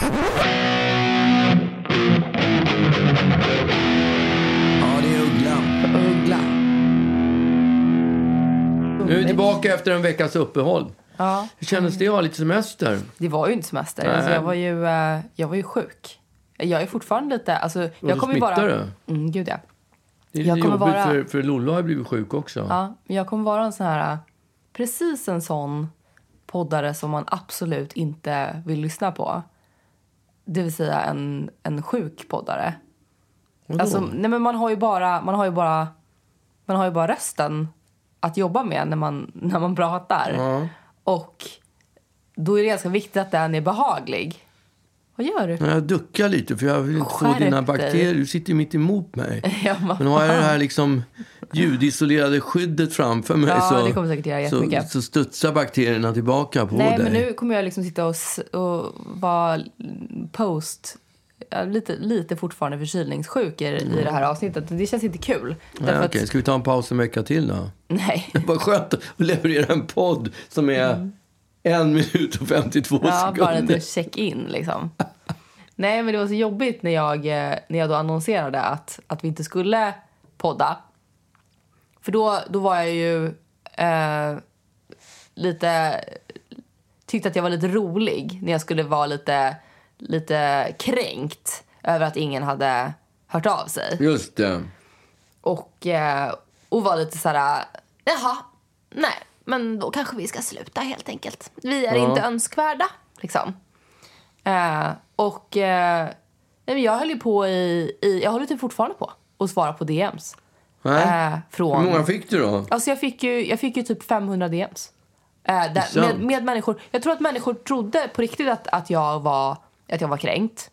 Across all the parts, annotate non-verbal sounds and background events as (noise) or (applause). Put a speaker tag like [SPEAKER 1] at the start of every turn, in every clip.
[SPEAKER 1] Ja, det är Uggla.
[SPEAKER 2] Uggla.
[SPEAKER 1] Nu är vi tillbaka efter en veckas uppehåll.
[SPEAKER 2] Ja,
[SPEAKER 1] Hur kändes det att ha lite semester?
[SPEAKER 2] det var ju inte semester. Alltså, jag, var ju, eh, jag var ju sjuk. Jag är fortfarande lite... Alltså,
[SPEAKER 1] Och
[SPEAKER 2] jag
[SPEAKER 1] så
[SPEAKER 2] kommer ju bara...
[SPEAKER 1] du.
[SPEAKER 2] Mm, gud, ja.
[SPEAKER 1] Det är
[SPEAKER 2] Jag
[SPEAKER 1] lite
[SPEAKER 2] kommer
[SPEAKER 1] jobbigt
[SPEAKER 2] vara-
[SPEAKER 1] för, för Lollo har blivit sjuk också.
[SPEAKER 2] Ja, men jag kommer vara en sån här... Precis en sån poddare som man absolut inte vill lyssna på. Det vill säga en, en sjuk poddare.
[SPEAKER 1] Vadå?
[SPEAKER 2] Alltså, nej men man har ju bara, man har ju bara, man har ju bara rösten att jobba med när man, när man pratar.
[SPEAKER 1] Ja.
[SPEAKER 2] Och då är det ganska viktigt att den är behaglig. Vad gör du?
[SPEAKER 1] Jag duckar lite för jag vill inte få dina bakterier. Du sitter ju mitt emot mig. (laughs)
[SPEAKER 2] Ja,
[SPEAKER 1] Men har jag det här liksom ljudisolerade skyddet framför mig.
[SPEAKER 2] Ja,
[SPEAKER 1] så,
[SPEAKER 2] det kommer säkert göra
[SPEAKER 1] så, så studsar bakterierna tillbaka på
[SPEAKER 2] Nej,
[SPEAKER 1] dig.
[SPEAKER 2] men nu kommer jag liksom sitta och, och vara post... Lite, lite fortfarande förkylningssjuk i, i det här avsnittet. Det känns inte kul.
[SPEAKER 1] Nej,
[SPEAKER 2] att,
[SPEAKER 1] Ska vi ta en paus en vecka till då?
[SPEAKER 2] nej. (laughs)
[SPEAKER 1] Vad skönt att leverera en podd som är en minut och 52
[SPEAKER 2] Mm. Ja, bara
[SPEAKER 1] sekunder.
[SPEAKER 2] lite check-in liksom. Nej, men det var så jobbigt när jag, eh, när jag då annonserade att, att vi inte skulle podda. För då, då var jag ju eh, lite... Tyckte att jag var lite rolig när jag skulle vara lite, lite kränkt över att ingen hade hört av sig.
[SPEAKER 1] Just det.
[SPEAKER 2] Och, eh, och var lite så här... Jaha, nej, men då kanske vi ska sluta helt enkelt. Vi är inte önskvärda, liksom. Eh, och eh, jag höll ju på i, i... Jag håller typ fortfarande på att svara på DMs.
[SPEAKER 1] Nej.
[SPEAKER 2] Eh, från,
[SPEAKER 1] Hur många fick du då?
[SPEAKER 2] Alltså jag fick ju, jag fick ju typ 500 DMs. Eh, där, med, med människor. Jag tror att människor trodde på riktigt att, att, jag var, att jag var kränkt.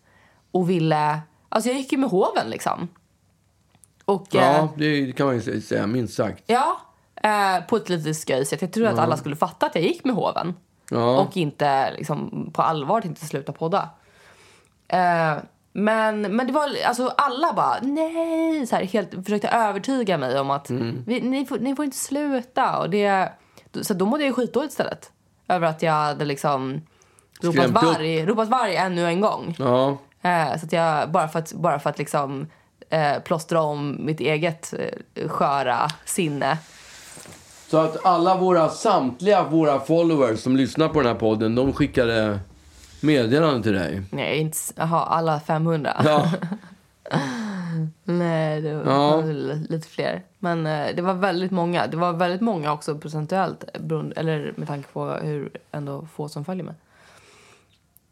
[SPEAKER 2] Och ville... Alltså jag gick ju med hoven liksom. Och, eh,
[SPEAKER 1] Ja, det kan man ju säga, minst sagt.
[SPEAKER 2] Ja, eh, på ett lite skoj sätt. Jag trodde att alla skulle fatta att jag gick med hoven.
[SPEAKER 1] Ja.
[SPEAKER 2] Och inte liksom, på allvar tänkte sluta podda. Men, men det var alltså alla bara nej, så här, helt, försökte övertyga mig om att
[SPEAKER 1] Mm.
[SPEAKER 2] vi, ni, får, ni får inte sluta. Och det, så då mådde jag skitdåligt istället. Över att jag hade liksom ropat varg, ropat varg ännu en gång.
[SPEAKER 1] Ja.
[SPEAKER 2] Eh, så att jag, bara för att, bara för att liksom eh, plåstra om mitt eget eh, sköra sinne.
[SPEAKER 1] Så att alla våra, samtliga våra followers som lyssnar på den här podden, de skickade meddelanden till dig.
[SPEAKER 2] Nej, inte, jaha, alla 500.
[SPEAKER 1] Ja, (laughs)
[SPEAKER 2] Nej, det var
[SPEAKER 1] Ja.
[SPEAKER 2] lite fler. Men eh, det var väldigt många. Det var väldigt många också procentuellt, eller med tanke på hur ändå få som följer mig.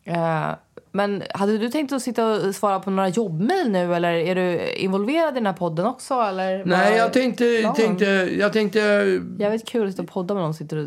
[SPEAKER 2] Eh, men hade du tänkt att sitta och svara på några jobbmejl nu eller är du involverad i den här podden också? Eller
[SPEAKER 1] nej jag tänkte, tänkte, jag tänkte,
[SPEAKER 2] Jävligt kul att sitta och podda med någon sitter och...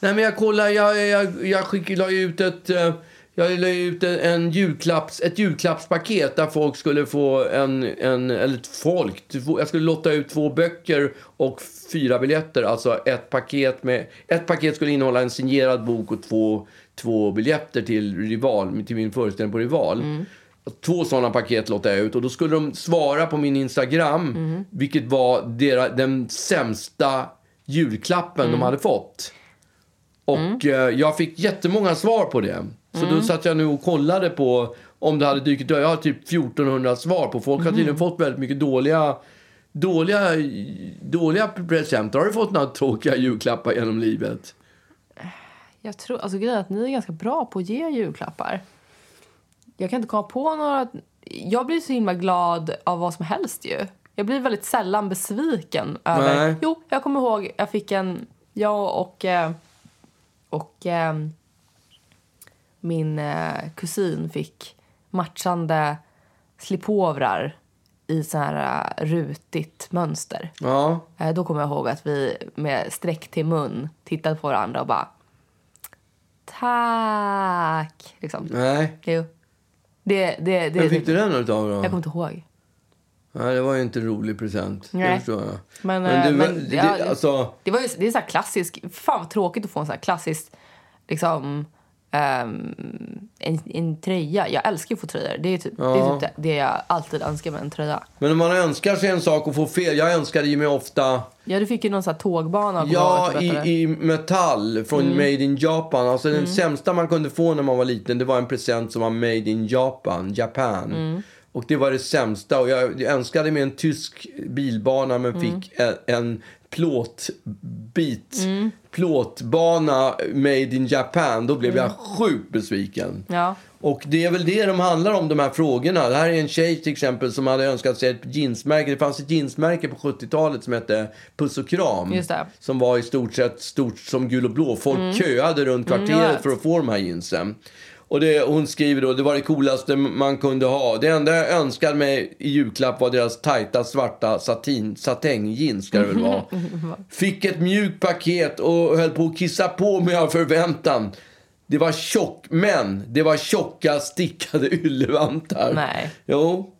[SPEAKER 1] nej men jag kollar, jag, jag, jag skickade, ut ett, eh, jag la ut en julklapps, ett julklappspaket där folk skulle få en, en eller folk, jag skulle lotta ut två böcker och fyra biljetter. Alltså ett paket med, ett paket skulle innehålla en signerad bok och två, två biljetter till Rival, till min föreställning på Rival. Två sådana paket lottade jag ut och då skulle de svara på min Instagram vilket var dera, den sämsta julklappen de hade fått. Och eh, jag fick jättemånga svar på det. Så då satt jag nu och kollade på om det hade dykt. Jag har typ 1400 svar på. Folk har tydligen fått väldigt mycket dåliga dåliga, dåliga presenter. Har du fått några tråkiga julklappar genom livet?
[SPEAKER 2] Jag tror, alltså grejen är att ni är ganska bra på att ge julklappar. Jag kan inte komma på några... Jag blir så himla glad av vad som helst ju. Jag blir väldigt sällan besviken över...
[SPEAKER 1] Nej.
[SPEAKER 2] Jo, jag kommer ihåg, jag fick en... Jag och... eh, Och eh, min eh, kusin fick matchande slipovrar i så här eh, rutigt mönster.
[SPEAKER 1] Ja.
[SPEAKER 2] Eh, Då kommer jag ihåg att vi med streck till mun tittade på varandra och bara Tack! Liksom.
[SPEAKER 1] Nej.
[SPEAKER 2] Jo. Det, det, det,
[SPEAKER 1] Vem fick du den utav då?
[SPEAKER 2] Jag kommer inte ihåg.
[SPEAKER 1] Nej, det var ju inte en rolig present. Det
[SPEAKER 2] Nej.
[SPEAKER 1] förstår jag.
[SPEAKER 2] Men,
[SPEAKER 1] Men
[SPEAKER 2] eh,
[SPEAKER 1] du,
[SPEAKER 2] men,
[SPEAKER 1] det,
[SPEAKER 2] ja, det-
[SPEAKER 1] alltså,
[SPEAKER 2] Det, var ju, det är så här klassisk... Fan vad tråkigt att få en så här klassisk... Liksom, ehm, en, en tröja. Jag älskar att få tröjor. Det är typ, det, är typ det, det jag alltid önskar med en tröja.
[SPEAKER 1] men om man önskar sig en sak och får fel. Jag önskade ju mig ofta
[SPEAKER 2] Ja, du fick ju någon så här tågbana.
[SPEAKER 1] Ja, i, i metall från
[SPEAKER 2] Mm.
[SPEAKER 1] Made in Japan. Alltså den sämsta man kunde få när man var liten, det var en present som var Made in Japan, Japan.
[SPEAKER 2] Mm.
[SPEAKER 1] Och det var det sämsta. Och jag, önskade mig en tysk bilbana men
[SPEAKER 2] Mm.
[SPEAKER 1] fick en, en plåtbit.
[SPEAKER 2] Mm.
[SPEAKER 1] Plåtbana Made in Japan. Då blev jag sjukt besviken.
[SPEAKER 2] Mm. Ja.
[SPEAKER 1] Och det är väl det de handlar om, de här frågorna. Det här är en tjej till exempel som hade önskat sig ett jeansmärke. Det fanns ett jeansmärke på 70-talet som hette Puss och kram. Som var i stort sett stort som gul och blå. Folk köade runt
[SPEAKER 2] Mm,
[SPEAKER 1] kvarteret
[SPEAKER 2] vet.
[SPEAKER 1] för att få de här jeansen. Och det, hon skriver då, det var det coolaste man kunde ha. Det enda jag önskade mig i julklapp var deras tajta svarta satin, satängjeans ska det väl vara. (laughs) Fick ett mjukt paket och höll på att kissa på mig av förväntan. Det var tjock, men det var tjocka stickade (laughs) yllevantar.
[SPEAKER 2] Nej.
[SPEAKER 1] Jo.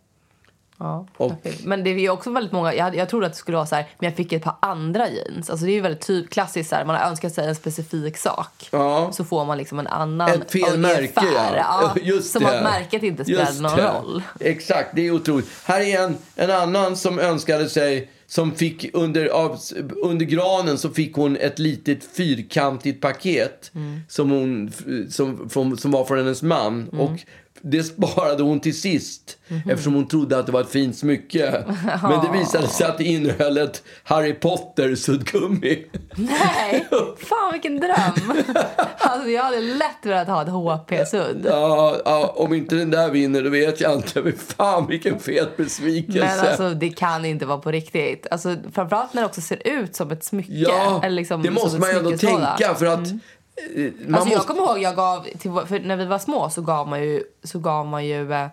[SPEAKER 2] Ja,
[SPEAKER 1] Och-.
[SPEAKER 2] Men det är ju också väldigt många, jag, jag trodde att det skulle vara så här, men jag fick ett par andra jeans. Alltså det är ju väldigt typ klassiskt så här, man har önskat sig en specifik sak.
[SPEAKER 1] Ja.
[SPEAKER 2] Så får man liksom en annan
[SPEAKER 1] Ett fel märke, ja.
[SPEAKER 2] ja. (laughs)
[SPEAKER 1] Just
[SPEAKER 2] som
[SPEAKER 1] det.
[SPEAKER 2] att märket inte spelade någon
[SPEAKER 1] det.
[SPEAKER 2] roll.
[SPEAKER 1] Exakt, det är otroligt. Här är en, en annan som önskade sig, som fick under, av, under granen så fick hon ett litet fyrkantigt paket
[SPEAKER 2] Mm.
[SPEAKER 1] som, hon, som, från, som var från hennes man.
[SPEAKER 2] Mm.
[SPEAKER 1] Och det sparade hon till sist
[SPEAKER 2] Mhm.
[SPEAKER 1] eftersom hon trodde att det var ett fint smycke. (laughs) Men det visade sig att det innehöll ett Harry Potter-suddgummi.
[SPEAKER 2] Nej, (laughs) fan vilken dröm. (laughs) Alltså jag hade lätt velat ha ett HP-sudd.
[SPEAKER 1] Ja, ja, om inte den där vinner, då vet jag inte. Men fan vilken fet besvikelse.
[SPEAKER 2] Men alltså det kan inte vara på riktigt. Alltså framförallt när det också ser ut som ett smycke.
[SPEAKER 1] ja,
[SPEAKER 2] eller liksom
[SPEAKER 1] det måste man ändå tänka. För att eh, man
[SPEAKER 2] alltså
[SPEAKER 1] måste...
[SPEAKER 2] jag kommer ihåg jag gav, till, när vi var små så gav man ju, så gav man ju eh,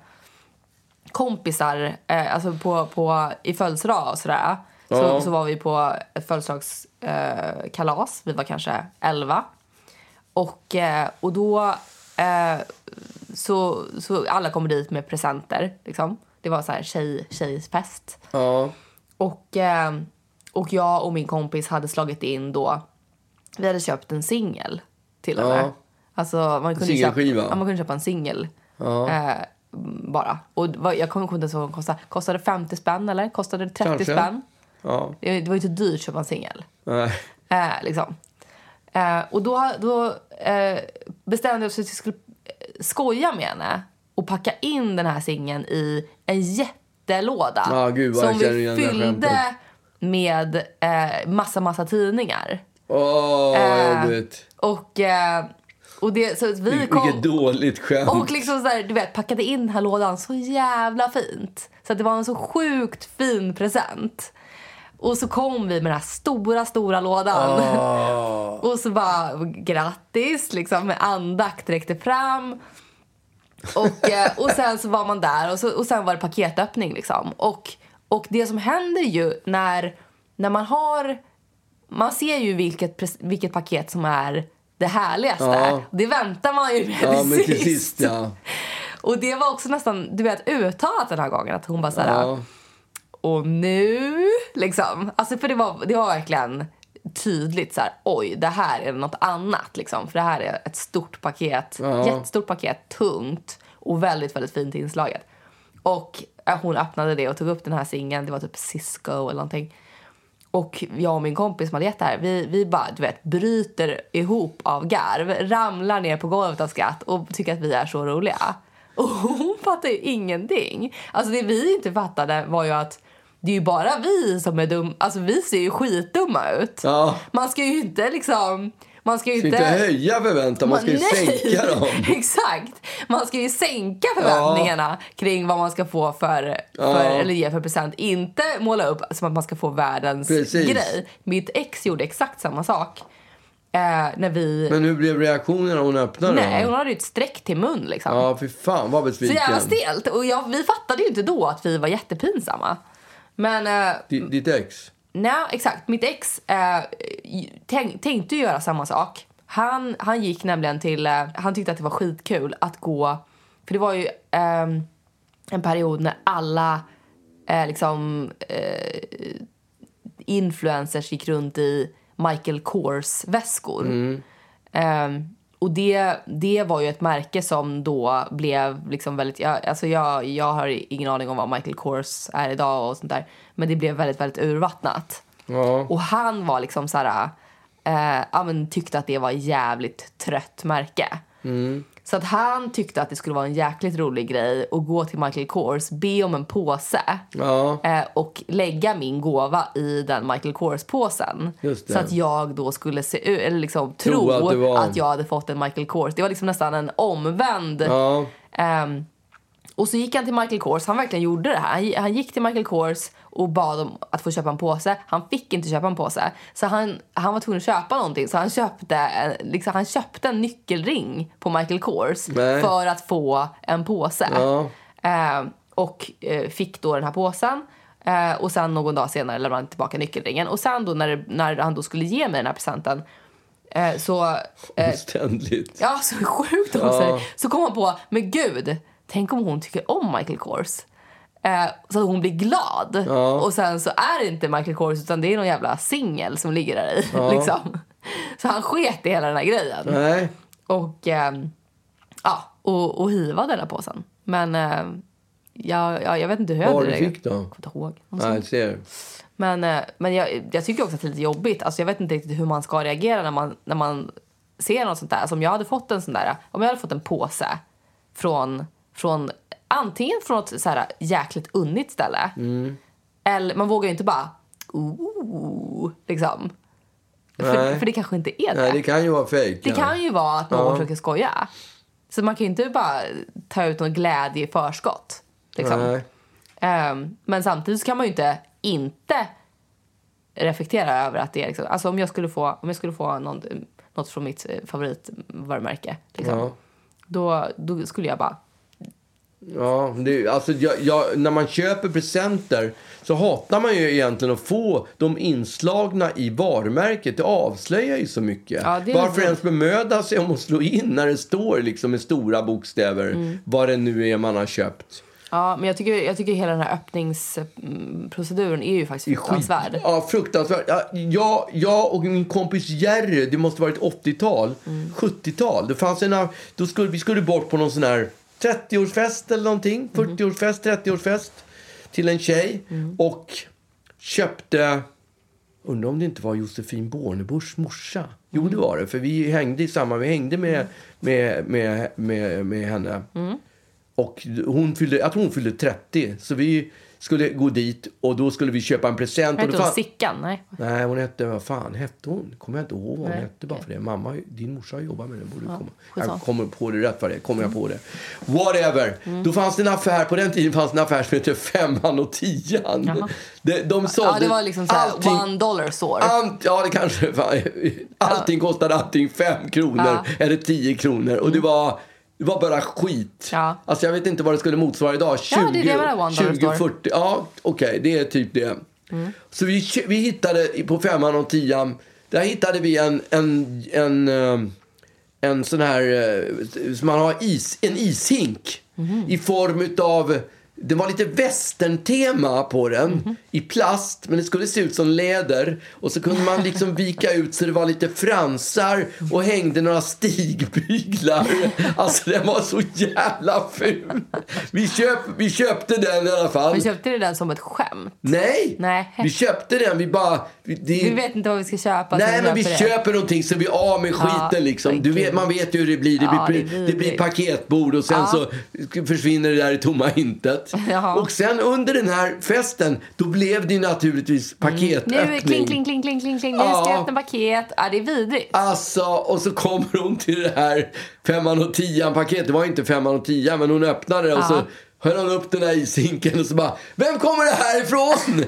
[SPEAKER 2] kompisar, eh, alltså på, på, i födelsedag och sådär. Så,
[SPEAKER 1] Ja.
[SPEAKER 2] så var vi på ett födelsedagskalas, eh, vi var kanske 11. Och, eh, och då eh, så, så alla kom dit med presenter. Liksom. Det var så här tjej, tjejfest.
[SPEAKER 1] Ja,
[SPEAKER 2] Och, eh, och jag och min kompis hade slagit in då... Vi hade köpt en singel till henne.
[SPEAKER 1] Ja.
[SPEAKER 2] Alltså, man kunde köpa, ja, man kunde köpa en singel. Eh, bara. Och jag kommer inte ihåg vad den kostade. Kostade 50 spänn eller? Kostade det 30
[SPEAKER 1] Kanske.
[SPEAKER 2] spänn?
[SPEAKER 1] ja,
[SPEAKER 2] Det, det var ju så dyrt att köpa en singel. Eh, liksom. eh, och då, då eh, bestämde jag oss att jag skulle eh, skoja med henne och packa in den här singeln i en jättelåda
[SPEAKER 1] Ah, gud,
[SPEAKER 2] som vi fyllde med eh, massa, massa tidningar.
[SPEAKER 1] Åh, vad
[SPEAKER 2] Eh. Och, eh, och det, så vi
[SPEAKER 1] Vilket
[SPEAKER 2] kom...
[SPEAKER 1] dåligt skämt.
[SPEAKER 2] Och liksom så här, du vet, packade in den här lådan så jävla fint. Så det var en så sjukt fin present. Och så kom vi med den här stora, stora lådan. (laughs) och så bara, grattis, liksom med andakt räckte fram. Och, eh, och sen så var man där och, så, och sen var det paketöppning liksom. Och, och det som händer ju när, när man har... Man ser ju vilket, vilket paket som är det härligaste.
[SPEAKER 1] Ja.
[SPEAKER 2] Det väntar man ju med
[SPEAKER 1] Ja, men till
[SPEAKER 2] sist.
[SPEAKER 1] sist ja.
[SPEAKER 2] Och det var också nästan, du vet, uttalat den här gången. Att hon bara såhär,
[SPEAKER 1] ja.
[SPEAKER 2] och nu, liksom. Alltså för det var, det var verkligen tydligt så här, oj, det här är något annat liksom. För det här är ett stort paket,
[SPEAKER 1] Ja.
[SPEAKER 2] jättestort paket, tungt och väldigt, väldigt fint inslaget. Och äh, hon öppnade det och tog upp den här singeln, det var typ Cisco eller någonting. Och jag och min kompis som hade gett det här, vi, vi bara du vet, bryter ihop av garv, ramlar ner på golvet av skratt och tycker att vi är så roliga. Och hon fattar ju ingenting. Alltså det vi inte fattade var ju att det är ju bara vi som är dumma. Alltså vi ser ju skitdumma ut.
[SPEAKER 1] Ja.
[SPEAKER 2] Man ska ju inte liksom... Man ska ju inte...
[SPEAKER 1] inte höja förväntan, man ska ju
[SPEAKER 2] Nej,
[SPEAKER 1] sänka dem. (laughs)
[SPEAKER 2] Exakt. Man ska ju sänka förväntningarna kring vad man ska få för, för eller ge för present. Inte måla upp som att man ska få världens
[SPEAKER 1] Precis.
[SPEAKER 2] grej. Mitt ex gjorde exakt samma sak. Eh, när vi...
[SPEAKER 1] Men hur blev reaktionen när hon öppnade
[SPEAKER 2] Nej, hon hade ju ett streck till mun liksom.
[SPEAKER 1] Ja, fy fan vad
[SPEAKER 2] Så
[SPEAKER 1] besviken.
[SPEAKER 2] jävla stelt. Och jag, vi fattade ju inte då att vi var jättepinsamma. Men... Eh,
[SPEAKER 1] Di- Ditt ex?
[SPEAKER 2] Nej, exakt. Mitt ex eh, tänk, tänkte göra samma sak. Han, han gick nämligen till... Eh, han tyckte att det var skitkul att gå... För det var ju ehm, en period när alla eh, liksom eh, influencers gick runt i Michael Kors-väskor. Ehm, och det, det var ju ett märke som då blev liksom väldigt... Jag, alltså jag, jag har ingen aning om vad Michael Kors är idag och sånt där. Men det blev väldigt, väldigt urvattnat.
[SPEAKER 1] Ja.
[SPEAKER 2] Och han var liksom så här... Eh, ja, men tyckte att det var ett jävligt trött märke. Så att han tyckte att det skulle vara en jäkligt rolig grej att gå till Michael Kors, be om en påse
[SPEAKER 1] Ja.
[SPEAKER 2] eh, och lägga min gåva i den Michael Kors-påsen. Så att jag då skulle se eller liksom
[SPEAKER 1] Tro
[SPEAKER 2] tro,
[SPEAKER 1] att
[SPEAKER 2] att, jag hade fått en Michael Kors. Det var liksom nästan en omvänd...
[SPEAKER 1] Ja.
[SPEAKER 2] Ehm, och så gick han till Michael Kors. Han verkligen gjorde det här. Han, han gick till Michael Kors och bad om att få köpa en påse. Han fick inte köpa en påse. Så han, han var tvungen att köpa någonting. Så han köpte, en- liksom, han köpte en nyckelring på Michael Kors
[SPEAKER 1] Nej.
[SPEAKER 2] för att få en påse.
[SPEAKER 1] Ja.
[SPEAKER 2] Ehm, och eh, fick då den här påsen. Eh, och sen någon dag senare lämnade han tillbaka nyckelringen. Och sen då när, när han då skulle ge mig den här presenten eh, så... Eh,
[SPEAKER 1] Ständigt.
[SPEAKER 2] Ja, så sjukt av sig. Så kom han på, men gud, tänk om hon tycker om Michael Kors. Eh, så att hon blir glad. Och sen så är det inte Michael Kors utan det är någon jävla singel som ligger där i. (laughs) Liksom. Så han sket i hela den här grejen.
[SPEAKER 1] Nej.
[SPEAKER 2] Och, ehm, ja, och, och hivade den här påsen. Men eh, jag, jag, jag vet inte hur jag hade
[SPEAKER 1] du fick då?
[SPEAKER 2] Jag kommer inte ihåg.
[SPEAKER 1] Nej, jag ser.
[SPEAKER 2] Men, eh, men jag, jag tycker också att det är lite jobbigt. Alltså jag vet inte riktigt hur man ska reagera när man, när man ser något sånt där. Alltså om jag hade fått en sån där, om jag hade fått en påse från, från antingen från ett så här jäkligt unnigt ställe. Eller man vågar ju inte bara, ooh, liksom. För, för det kanske inte är det.
[SPEAKER 1] Nej, det kan ju vara fejk.
[SPEAKER 2] Det kan ju vara att någon
[SPEAKER 1] Ja.
[SPEAKER 2] försöker skoja. Så man kan ju inte bara ta ut någon glädje i förskott. Liksom. Ehm, men samtidigt kan man ju inte inte reflektera över att det är liksom, alltså om jag skulle få, om jag skulle få någon, något från mitt eh, favoritvarumärke liksom,
[SPEAKER 1] Ja.
[SPEAKER 2] då, då skulle jag bara
[SPEAKER 1] Ja, det, alltså jag, jag, när man köper presenter så hatar man ju egentligen att få de inslagna i varumärket. Det avslöjar ju så mycket.
[SPEAKER 2] Ja,
[SPEAKER 1] Varför ens bemöda sig om att slå in när det står liksom med stora bokstäver
[SPEAKER 2] Mm.
[SPEAKER 1] vad det nu är man har köpt?
[SPEAKER 2] Ja, men jag tycker, jag tycker hela den här öppningsproceduren är ju faktiskt fruktansvärd.
[SPEAKER 1] Ja, fruktansvärt. Ja, jag, jag och min kompis Jerry, det måste varit 80-tal,
[SPEAKER 2] Mm.
[SPEAKER 1] 70-tal. Det fanns en, då skulle, vi skulle bort på någon sån här 30-årsfest eller någonting.
[SPEAKER 2] Mm.
[SPEAKER 1] 40-årsfest, 30-årsfest till en tjej.
[SPEAKER 2] Mm.
[SPEAKER 1] Och köpte, undrar om det inte var Josefin Bornebuschs morsa. Jo,
[SPEAKER 2] Mm.
[SPEAKER 1] det var det. För vi hängde i samma, vi hängde med, med, med, med, med henne.
[SPEAKER 2] Mm.
[SPEAKER 1] Och hon fyllde, jag tror hon fyllde 30. Så vi skulle gå dit och då skulle vi köpa en present. och
[SPEAKER 2] Hette hon
[SPEAKER 1] fann-
[SPEAKER 2] Sickan? Nej.
[SPEAKER 1] Nej, hon hette, vad fan hette hon? Kommer jag inte ihåg vad hon hette bara för det. Mamma, din morsa har jobbat med det. Borde komma.
[SPEAKER 2] skitsamma.
[SPEAKER 1] Jag kommer på det rätt vad det. Kommer jag på det. Whatever.
[SPEAKER 2] Mm.
[SPEAKER 1] Då fanns det en affär, på den tiden fanns det en affär som hette Femman och Tian.
[SPEAKER 2] Jaha.
[SPEAKER 1] De, de sålde
[SPEAKER 2] Ja, det var liksom såhär
[SPEAKER 1] allting.
[SPEAKER 2] one dollar store.
[SPEAKER 1] Ant, ja, det kanske. Allting kostade antingen fem kronor
[SPEAKER 2] Ja.
[SPEAKER 1] eller tio kronor. Och det var, det var bara skit.
[SPEAKER 2] Ja.
[SPEAKER 1] Alltså jag vet inte vad det skulle motsvara idag. 20,
[SPEAKER 2] Ja, det är det jag menar, one dollar
[SPEAKER 1] 20
[SPEAKER 2] store.
[SPEAKER 1] 40. Ja, okej, det är typ det.
[SPEAKER 2] Mm.
[SPEAKER 1] Så vi, vi hittade på femman och tian, där hittade vi en, en, en, eh, en sån här, eh, man har is, en ishink.
[SPEAKER 2] Mhm.
[SPEAKER 1] I form av det var lite västerntema på den
[SPEAKER 2] Mhm.
[SPEAKER 1] i plast, men det skulle se ut som läder. Och så kunde man liksom (laughs) vika ut så det var lite fransar och hängde några stigbyglar. Alltså den var så jävla ful. Vi, köp, vi köpte den i alla fall.
[SPEAKER 2] Men köpte den som ett skämt?
[SPEAKER 1] Nej,
[SPEAKER 2] Nej.
[SPEAKER 1] vi köpte den. Vi bara... Vi, det,
[SPEAKER 2] Vi vet inte vad vi ska köpa.
[SPEAKER 1] Nej, men vi
[SPEAKER 2] det.
[SPEAKER 1] köper någonting så vi är av med skiten.
[SPEAKER 2] Ja,
[SPEAKER 1] liksom. Du vet, man vet ju hur det blir. Det,
[SPEAKER 2] Ja,
[SPEAKER 1] blir,
[SPEAKER 2] det är
[SPEAKER 1] det blir paketbord och sen
[SPEAKER 2] Ja.
[SPEAKER 1] så försvinner det där i tomma intet. (laughs)
[SPEAKER 2] Ja.
[SPEAKER 1] Och sen under den här festen, då blev det ju naturligtvis paketöppning.
[SPEAKER 2] Nu är kling, kling, kling, kling, kling, kling. Nu ska
[SPEAKER 1] Ja.
[SPEAKER 2] jag öppna paket. Ja, det är vidrigt.
[SPEAKER 1] Alltså, och så kommer hon till det här femman och tian paket. Det var inte femman och tian, men hon öppnade det och så höll hon upp den här ishinken och så bara Vem kommer det här ifrån?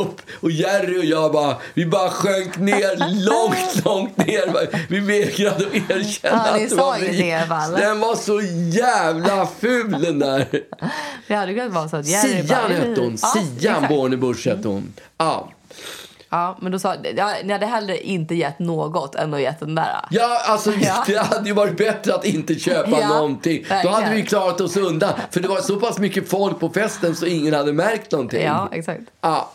[SPEAKER 1] och, och Jerry och jag bara, vi bara sjönk ner långt, långt ner. Vi vägrade att erkänna
[SPEAKER 2] Ja,
[SPEAKER 1] att det
[SPEAKER 2] sa
[SPEAKER 1] var vi. Den var så jävla ful den där.
[SPEAKER 2] Det hade vara så att Jerry
[SPEAKER 1] Sian hette hon. Sian. Bornebusch hette hon. Ja.
[SPEAKER 2] Ja, men då sa ja, ni hade hellre inte gett något än att gett den där.
[SPEAKER 1] Ja, alltså
[SPEAKER 2] Ja.
[SPEAKER 1] det hade ju varit bättre att inte köpa
[SPEAKER 2] Ja,
[SPEAKER 1] någonting. Då hade vi klarat oss undan. För det var så pass mycket folk på festen så ingen hade märkt någonting.
[SPEAKER 2] Ja, exakt.
[SPEAKER 1] Ja.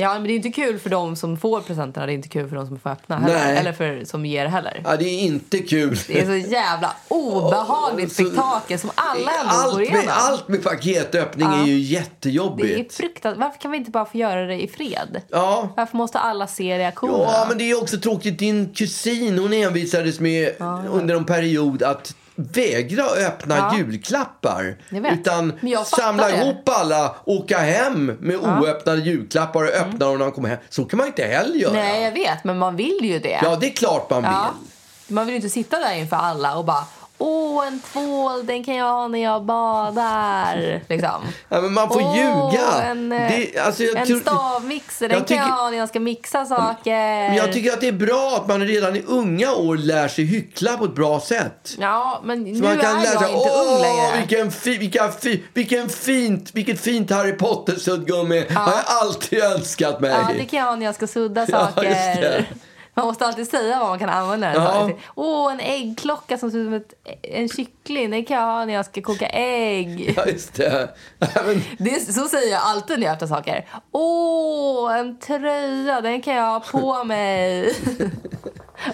[SPEAKER 2] Ja, men det är inte kul för de som får presenterna. Det är inte kul för de som får öppna heller.
[SPEAKER 1] Nej.
[SPEAKER 2] Eller för som ger heller.
[SPEAKER 1] ja, det är inte kul.
[SPEAKER 2] Det är så jävla obehagligt spektakel som alla ändå
[SPEAKER 1] allt
[SPEAKER 2] går igenom.
[SPEAKER 1] med, allt med paketöppning är ju
[SPEAKER 2] det är
[SPEAKER 1] jättejobbigt.
[SPEAKER 2] fruktansvärt. Varför kan vi inte bara få göra det i fred?
[SPEAKER 1] Ja.
[SPEAKER 2] Varför måste alla se reaktionerna?
[SPEAKER 1] Ja, men det är också tråkigt. Din kusin hon envisades med under en period att vägra öppna
[SPEAKER 2] Ja.
[SPEAKER 1] julklappar. Utan samla
[SPEAKER 2] det.
[SPEAKER 1] ihop alla, åka hem med oöppnade julklappar och öppna dem när de kommer hem. Så kan man inte heller göra.
[SPEAKER 2] Mm. Nej, jag vet, men man vill ju det.
[SPEAKER 1] Ja, det är klart man vill.
[SPEAKER 2] Ja. Man vill ju inte sitta där inför alla och bara Åh, en tvål, den kan jag ha när jag badar. Liksom.
[SPEAKER 1] Ja, men man får
[SPEAKER 2] Åh,
[SPEAKER 1] ljuga.
[SPEAKER 2] En, eh,
[SPEAKER 1] Det- alltså, jag
[SPEAKER 2] en
[SPEAKER 1] tror-
[SPEAKER 2] stavmixer, den
[SPEAKER 1] jag
[SPEAKER 2] kan jag
[SPEAKER 1] tycker-
[SPEAKER 2] ha när jag ska mixa saker.
[SPEAKER 1] Men jag tycker att det är bra att man redan i unga år lär sig hyckla på ett bra sätt.
[SPEAKER 2] Ja, men nu
[SPEAKER 1] Så man kan
[SPEAKER 2] är
[SPEAKER 1] lära
[SPEAKER 2] jag
[SPEAKER 1] sig,
[SPEAKER 2] inte ung
[SPEAKER 1] åh,
[SPEAKER 2] längre.
[SPEAKER 1] vilken, fi, vilka fi, vilken fint, vilket fint Harry Potter-suddgummi har jag alltid (laughs) önskat mig.
[SPEAKER 2] Ja, det kan jag ha när jag ska sudda
[SPEAKER 1] Ja,
[SPEAKER 2] saker.
[SPEAKER 1] det.
[SPEAKER 2] Man måste alltid säga vad man kan använda den
[SPEAKER 1] Ja.
[SPEAKER 2] Åh, en äggklocka som ser ut som ett, en kyckling. Den kan jag ha när jag ska koka ägg. (laughs)
[SPEAKER 1] Ja, just det. (laughs) Men,
[SPEAKER 2] Det är, så säger jag alltid när jag öppnar saker. Åh, en tröja. Den kan jag ha på (laughs) mig.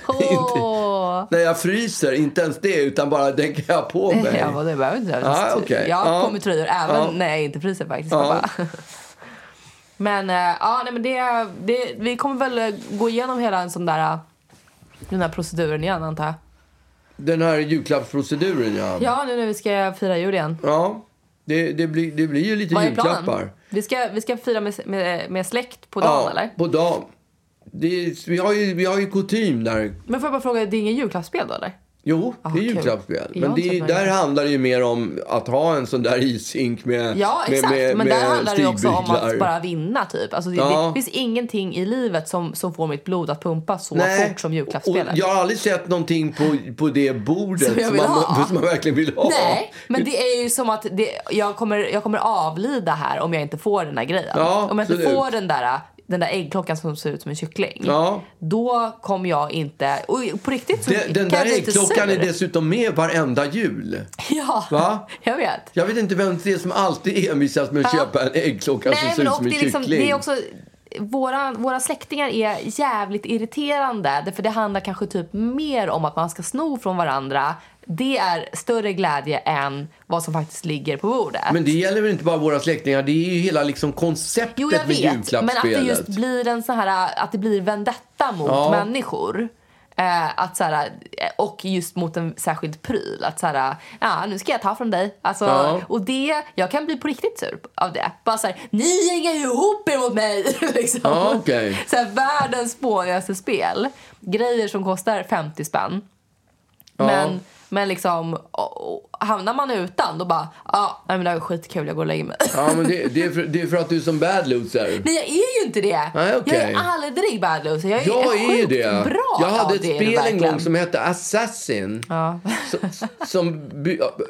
[SPEAKER 2] Åh.
[SPEAKER 1] när jag fryser, inte ens det, utan bara den kan jag på mig.
[SPEAKER 2] Ja, det behöver inte
[SPEAKER 1] Ja, okej.
[SPEAKER 2] Jag har
[SPEAKER 1] Ja.
[SPEAKER 2] på mig tröjor även
[SPEAKER 1] Ja.
[SPEAKER 2] när jag inte fryser faktiskt. Men, eh, ja, nej, men det, det, vi kommer väl gå igenom hela en sån där, eh, den här proceduren igen antar jag.
[SPEAKER 1] Den här julklappsproceduren, ja.
[SPEAKER 2] Ja, nu när vi ska fira jul igen.
[SPEAKER 1] Ja, det, det, blir, det blir ju lite
[SPEAKER 2] Vad är
[SPEAKER 1] julklappar.
[SPEAKER 2] planen? Vi ska, vi ska fira med, med, med släkt på dagen
[SPEAKER 1] ja,
[SPEAKER 2] eller?
[SPEAKER 1] på dagen. Det är, vi, har ju, vi har ju kutym där.
[SPEAKER 2] Men får jag bara fråga, det är ingen julklappsspel då eller?
[SPEAKER 1] Jo,
[SPEAKER 2] Ah,
[SPEAKER 1] det är julklappsspel. Men det, där handlar det ju mer om att ha en sån där ishink med
[SPEAKER 2] Ja, exakt.
[SPEAKER 1] med,
[SPEAKER 2] men
[SPEAKER 1] med
[SPEAKER 2] där handlar det också om att bara vinna typ. Alltså, det,
[SPEAKER 1] Ja.
[SPEAKER 2] det finns ingenting i livet som, som får mitt blod att pumpa så
[SPEAKER 1] Nej,
[SPEAKER 2] fort som
[SPEAKER 1] och
[SPEAKER 2] julklappsspelet.
[SPEAKER 1] jag har aldrig sett någonting på, på det bordet (laughs)
[SPEAKER 2] Som
[SPEAKER 1] som, man, (laughs) som man verkligen vill ha.
[SPEAKER 2] Nej, men det är ju som att det, jag, kommer, jag kommer avlida här om jag inte får den där grejen.
[SPEAKER 1] Ja,
[SPEAKER 2] om jag inte får den där, den där äggklockan som ser ut som en kyckling.
[SPEAKER 1] Ja.
[SPEAKER 2] Då kommer jag inte... Och på riktigt så
[SPEAKER 1] Den, den där äggklockan är dessutom med varenda jul. (laughs)
[SPEAKER 2] Ja,
[SPEAKER 1] Va?
[SPEAKER 2] jag vet.
[SPEAKER 1] Jag vet inte vem det är som alltid envisas med att
[SPEAKER 2] Ja.
[SPEAKER 1] köpa en äggklocka som
[SPEAKER 2] Nej,
[SPEAKER 1] ser
[SPEAKER 2] men
[SPEAKER 1] ut som en
[SPEAKER 2] det, är liksom,
[SPEAKER 1] kyckling.
[SPEAKER 2] det är också... Våra, våra släktingar är jävligt irriterande. För det handlar kanske typ mer om att man ska sno från varandra. Det är större glädje än vad som faktiskt ligger på bordet.
[SPEAKER 1] Men det gäller väl inte bara våra släktingar, det är ju hela liksom konceptet
[SPEAKER 2] Jo, jag
[SPEAKER 1] med
[SPEAKER 2] vet. Men att det just blir en sån här, att det blir vendetta mot
[SPEAKER 1] Ja.
[SPEAKER 2] människor. Eh, att så här, eh, och just mot en särskild pryl. Att så här, ja nu ska jag ta från dig. Alltså,
[SPEAKER 1] Ja.
[SPEAKER 2] Och det, jag kan bli på riktigt sur av det. Bara så här, ni hänger ju ihop er mot mig. (laughs) liksom.
[SPEAKER 1] Ja, okej.
[SPEAKER 2] så här, världens spånigaste spel. Grejer som kostar 50 spänn. Men, men liksom, och, och, hamnar man utan då bara, ja, men det här är skitkul, jag går och lägger mig.
[SPEAKER 1] Ja, men det, det, är för, det är för att du är som bad loser.
[SPEAKER 2] Nej, jag är ju inte det.
[SPEAKER 1] Nej, okej.
[SPEAKER 2] Jag är aldrig bad loser. Jag är,
[SPEAKER 1] Jag är
[SPEAKER 2] sjukt
[SPEAKER 1] det.
[SPEAKER 2] bra.
[SPEAKER 1] Jag hade
[SPEAKER 2] Ja,
[SPEAKER 1] ett
[SPEAKER 2] det
[SPEAKER 1] spel en gång som hette Assassin.
[SPEAKER 2] Ja.
[SPEAKER 1] Som, som,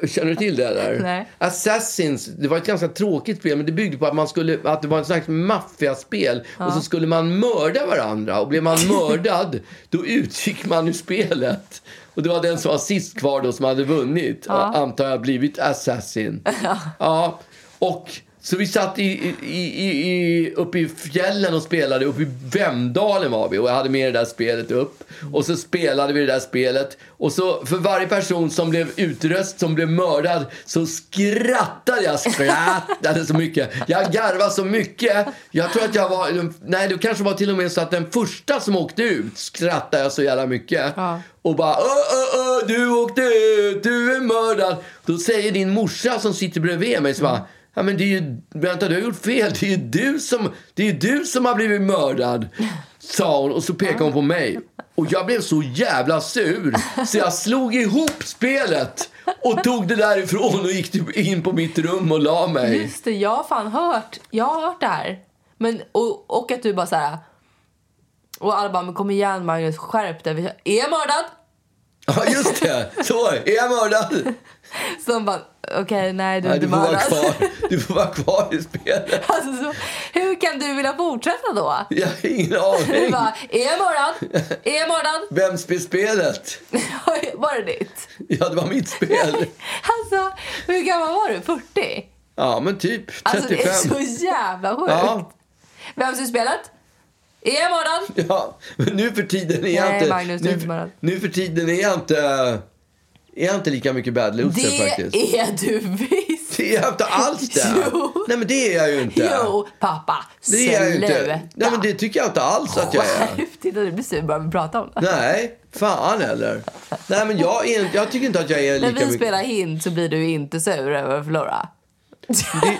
[SPEAKER 1] känner du till det där?
[SPEAKER 2] Nej.
[SPEAKER 1] Assassins, det var ett ganska tråkigt spel men det byggde på att, man skulle, att det var en slags maffiaspel och så skulle man mörda varandra och blev man (laughs) mördad då utgick man ur spelet. Och det var den som var sist kvar då som hade vunnit.
[SPEAKER 2] Ja.
[SPEAKER 1] Antar jag blivit assassin. (laughs) Ja. Och så vi satt i, i, i, uppe i fjällen och spelade. Uppe i Vemdalen var vi och jag hade med det där spelet upp. Och så spelade vi det där spelet. Och så för varje person som blev utröst, som blev mördad, så skrattade jag. Skrattade så mycket. Jag garvade så mycket. Jag tror att jag var... Nej, det kanske var till och med så att den första som åkte ut skrattade jag så jävla mycket.
[SPEAKER 2] Ja.
[SPEAKER 1] Och bara ö, ö, ö, du åkte ut, du är mördad. Då säger din morsa som sitter bredvid mig så bara Ja, men det är ju, vänta, du har gjort fel. Det är ju du som, det är ju du som har blivit mördad, sa hon. Och så pekade hon på mig. Och jag blev så jävla sur så jag slog ihop spelet och tog det därifrån och gick typ in på mitt rum och la mig.
[SPEAKER 2] Just det, jag har fan hört, jag har hört det här. Men, och, och att du bara så här... Och alla bara, men kom igen Magnus, skärp dig. Är jag mördad?
[SPEAKER 1] Ja, just det. Så, är jag mördad?
[SPEAKER 2] De bara, okej, nej du är
[SPEAKER 1] Nej,
[SPEAKER 2] inte
[SPEAKER 1] du
[SPEAKER 2] mördad. (laughs)
[SPEAKER 1] Du får vara kvar i spelet.
[SPEAKER 2] Alltså, så, hur kan du vilja fortsätta då?
[SPEAKER 1] Jag har ingen
[SPEAKER 2] Du
[SPEAKER 1] aning.
[SPEAKER 2] bara, är jag mördad? Är jag mördad? (laughs)
[SPEAKER 1] Vem spelade spelet?
[SPEAKER 2] var det ditt?
[SPEAKER 1] Ja, det var mitt spel.
[SPEAKER 2] Alltså, hur gammal var du? 40?
[SPEAKER 1] Ja, men typ 35.
[SPEAKER 2] Alltså det är så jävla sjukt.
[SPEAKER 1] Ja.
[SPEAKER 2] Vem som spelet? Är jag mördad? (laughs)
[SPEAKER 1] Ja, men nu för tiden är jag
[SPEAKER 2] Nej,
[SPEAKER 1] inte...
[SPEAKER 2] Magnus,
[SPEAKER 1] nu,
[SPEAKER 2] inte
[SPEAKER 1] nu för tiden är jag inte... Är jag inte lika mycket bad loser
[SPEAKER 2] Det
[SPEAKER 1] faktiskt.
[SPEAKER 2] är du visst.
[SPEAKER 1] Det är jag inte alls det. (laughs)
[SPEAKER 2] Jo.
[SPEAKER 1] Nej, men det är jag ju inte.
[SPEAKER 2] Jo, pappa.
[SPEAKER 1] det är jag ju inte.
[SPEAKER 2] Sluta.
[SPEAKER 1] Nej, men det tycker jag inte alls att jag är.
[SPEAKER 2] Titta, du blir sur bara vi pratar om det.
[SPEAKER 1] Nej, fan heller. Nej, men jag, är, jag tycker inte att jag är
[SPEAKER 2] När
[SPEAKER 1] lika
[SPEAKER 2] vi
[SPEAKER 1] mycket...
[SPEAKER 2] spelar hint så blir du inte sur över att förlora.
[SPEAKER 1] Det,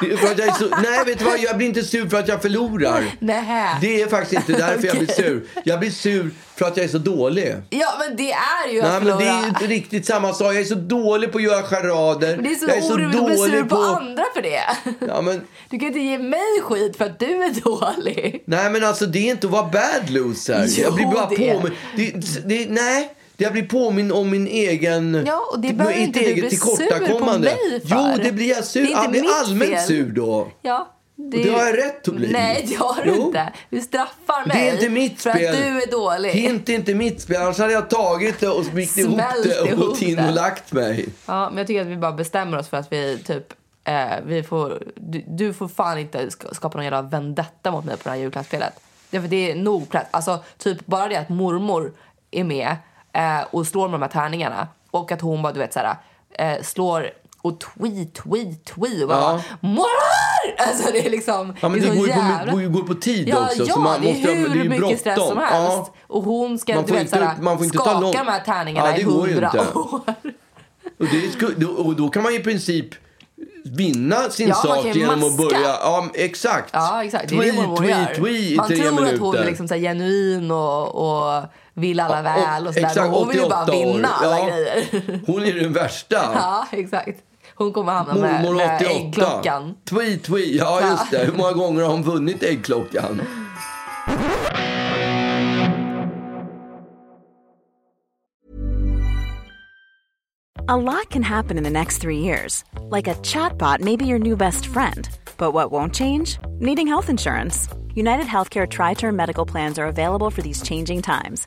[SPEAKER 1] det, är för att jag är så, nej, vet du vad? Jag blir inte sur för att jag förlorar.
[SPEAKER 2] Nej.
[SPEAKER 1] Det är faktiskt inte därför jag blir sur. Jag blir sur för att jag är så dålig.
[SPEAKER 2] Ja, men det är ju att
[SPEAKER 1] Nej, men det är inte riktigt samma sak. Jag är så dålig på att göra charader.
[SPEAKER 2] Men det är så
[SPEAKER 1] jag är så
[SPEAKER 2] orimligt att bli sur
[SPEAKER 1] dålig
[SPEAKER 2] på...
[SPEAKER 1] på...
[SPEAKER 2] andra för det.
[SPEAKER 1] Ja, men,
[SPEAKER 2] Du kan inte ge mig skit för att du är dålig.
[SPEAKER 1] nej, men alltså det är inte att vara bad loser.
[SPEAKER 2] Jo,
[SPEAKER 1] jag blir bara
[SPEAKER 2] det är.
[SPEAKER 1] påminn... Det, det, nej, jag blir påminn om min egen...
[SPEAKER 2] Ja, och det behöver inte du bli sur på mig
[SPEAKER 1] Jo,
[SPEAKER 2] för.
[SPEAKER 1] det blir jag sur.
[SPEAKER 2] Det är inte
[SPEAKER 1] jag blir allmänt
[SPEAKER 2] fel.
[SPEAKER 1] sur då.
[SPEAKER 2] Ja. Det,
[SPEAKER 1] det har jag rätt att bli.
[SPEAKER 2] Nej, det har du
[SPEAKER 1] Jo.
[SPEAKER 2] inte. Du straffar mig
[SPEAKER 1] Det är inte mitt
[SPEAKER 2] för
[SPEAKER 1] spel.
[SPEAKER 2] att du är dålig.
[SPEAKER 1] Hint är inte mitt spel. Annars hade jag tagit det och smitt ihop det och gått in och lagt mig.
[SPEAKER 2] Ja, men jag tycker att vi bara bestämmer oss för att vi typ... Eh, vi får, du, du får fan inte sk- skapa någon jävla vendetta mot mig på det här julklappsspelet. Det, är för det är nog plats. Alltså, typ bara det att mormor är med eh, och slår med de här tärningarna och att hon bara, du vet såhär, eh, slår och tweet, tweet, tweet och bara
[SPEAKER 1] Ja.
[SPEAKER 2] mormor! Alltså det är liksom...
[SPEAKER 1] Ja, men
[SPEAKER 2] det
[SPEAKER 1] det
[SPEAKER 2] så
[SPEAKER 1] går ju,
[SPEAKER 2] jävla...
[SPEAKER 1] på, går på tid
[SPEAKER 2] Ja,
[SPEAKER 1] också.
[SPEAKER 2] ja
[SPEAKER 1] så man
[SPEAKER 2] det är
[SPEAKER 1] måste,
[SPEAKER 2] hur
[SPEAKER 1] det är
[SPEAKER 2] mycket stress som
[SPEAKER 1] bråttom.
[SPEAKER 2] helst.
[SPEAKER 1] Ja.
[SPEAKER 2] Och hon ska
[SPEAKER 1] Man
[SPEAKER 2] du vet,
[SPEAKER 1] inte-
[SPEAKER 2] såhär,
[SPEAKER 1] man får inte ta
[SPEAKER 2] skaka
[SPEAKER 1] lång-
[SPEAKER 2] de här tärningarna
[SPEAKER 1] Ja, det
[SPEAKER 2] i hundra
[SPEAKER 1] inte. (laughs)
[SPEAKER 2] år.
[SPEAKER 1] Och, det och då kan man ju i princip vinna sin
[SPEAKER 2] Ja,
[SPEAKER 1] sak genom att
[SPEAKER 2] maska.
[SPEAKER 1] börja... Ja, exakt.
[SPEAKER 2] Ja, exakt. Det är
[SPEAKER 1] tweet, tweet,
[SPEAKER 2] gör.
[SPEAKER 1] tweet i
[SPEAKER 2] Man tror
[SPEAKER 1] minuter.
[SPEAKER 2] att hon är liksom så genuin och, och vill alla
[SPEAKER 1] Ja,
[SPEAKER 2] väl och sådär.
[SPEAKER 1] exakt,
[SPEAKER 2] hon vill ju bara
[SPEAKER 1] 88 år.
[SPEAKER 2] vinna alla
[SPEAKER 1] Ja.
[SPEAKER 2] grejer.
[SPEAKER 1] Hon är den värsta. (laughs)
[SPEAKER 2] Ja, exakt. Hon kommer hamna med, med
[SPEAKER 1] 88.
[SPEAKER 2] äggklockan.
[SPEAKER 1] Tweet. Ja,
[SPEAKER 2] Ja.
[SPEAKER 1] just det. Hur många gånger har hon vunnit äggklockan?
[SPEAKER 3] A lot can happen in the next three years. Like a chatbot may be your new best friend. But what won't change? Needing health insurance. United Healthcare Tri Term Medical Plans are available for these changing times.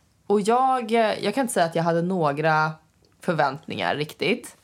[SPEAKER 2] Och jag, eh, jag kan inte säga att jag hade några förväntningar riktigt.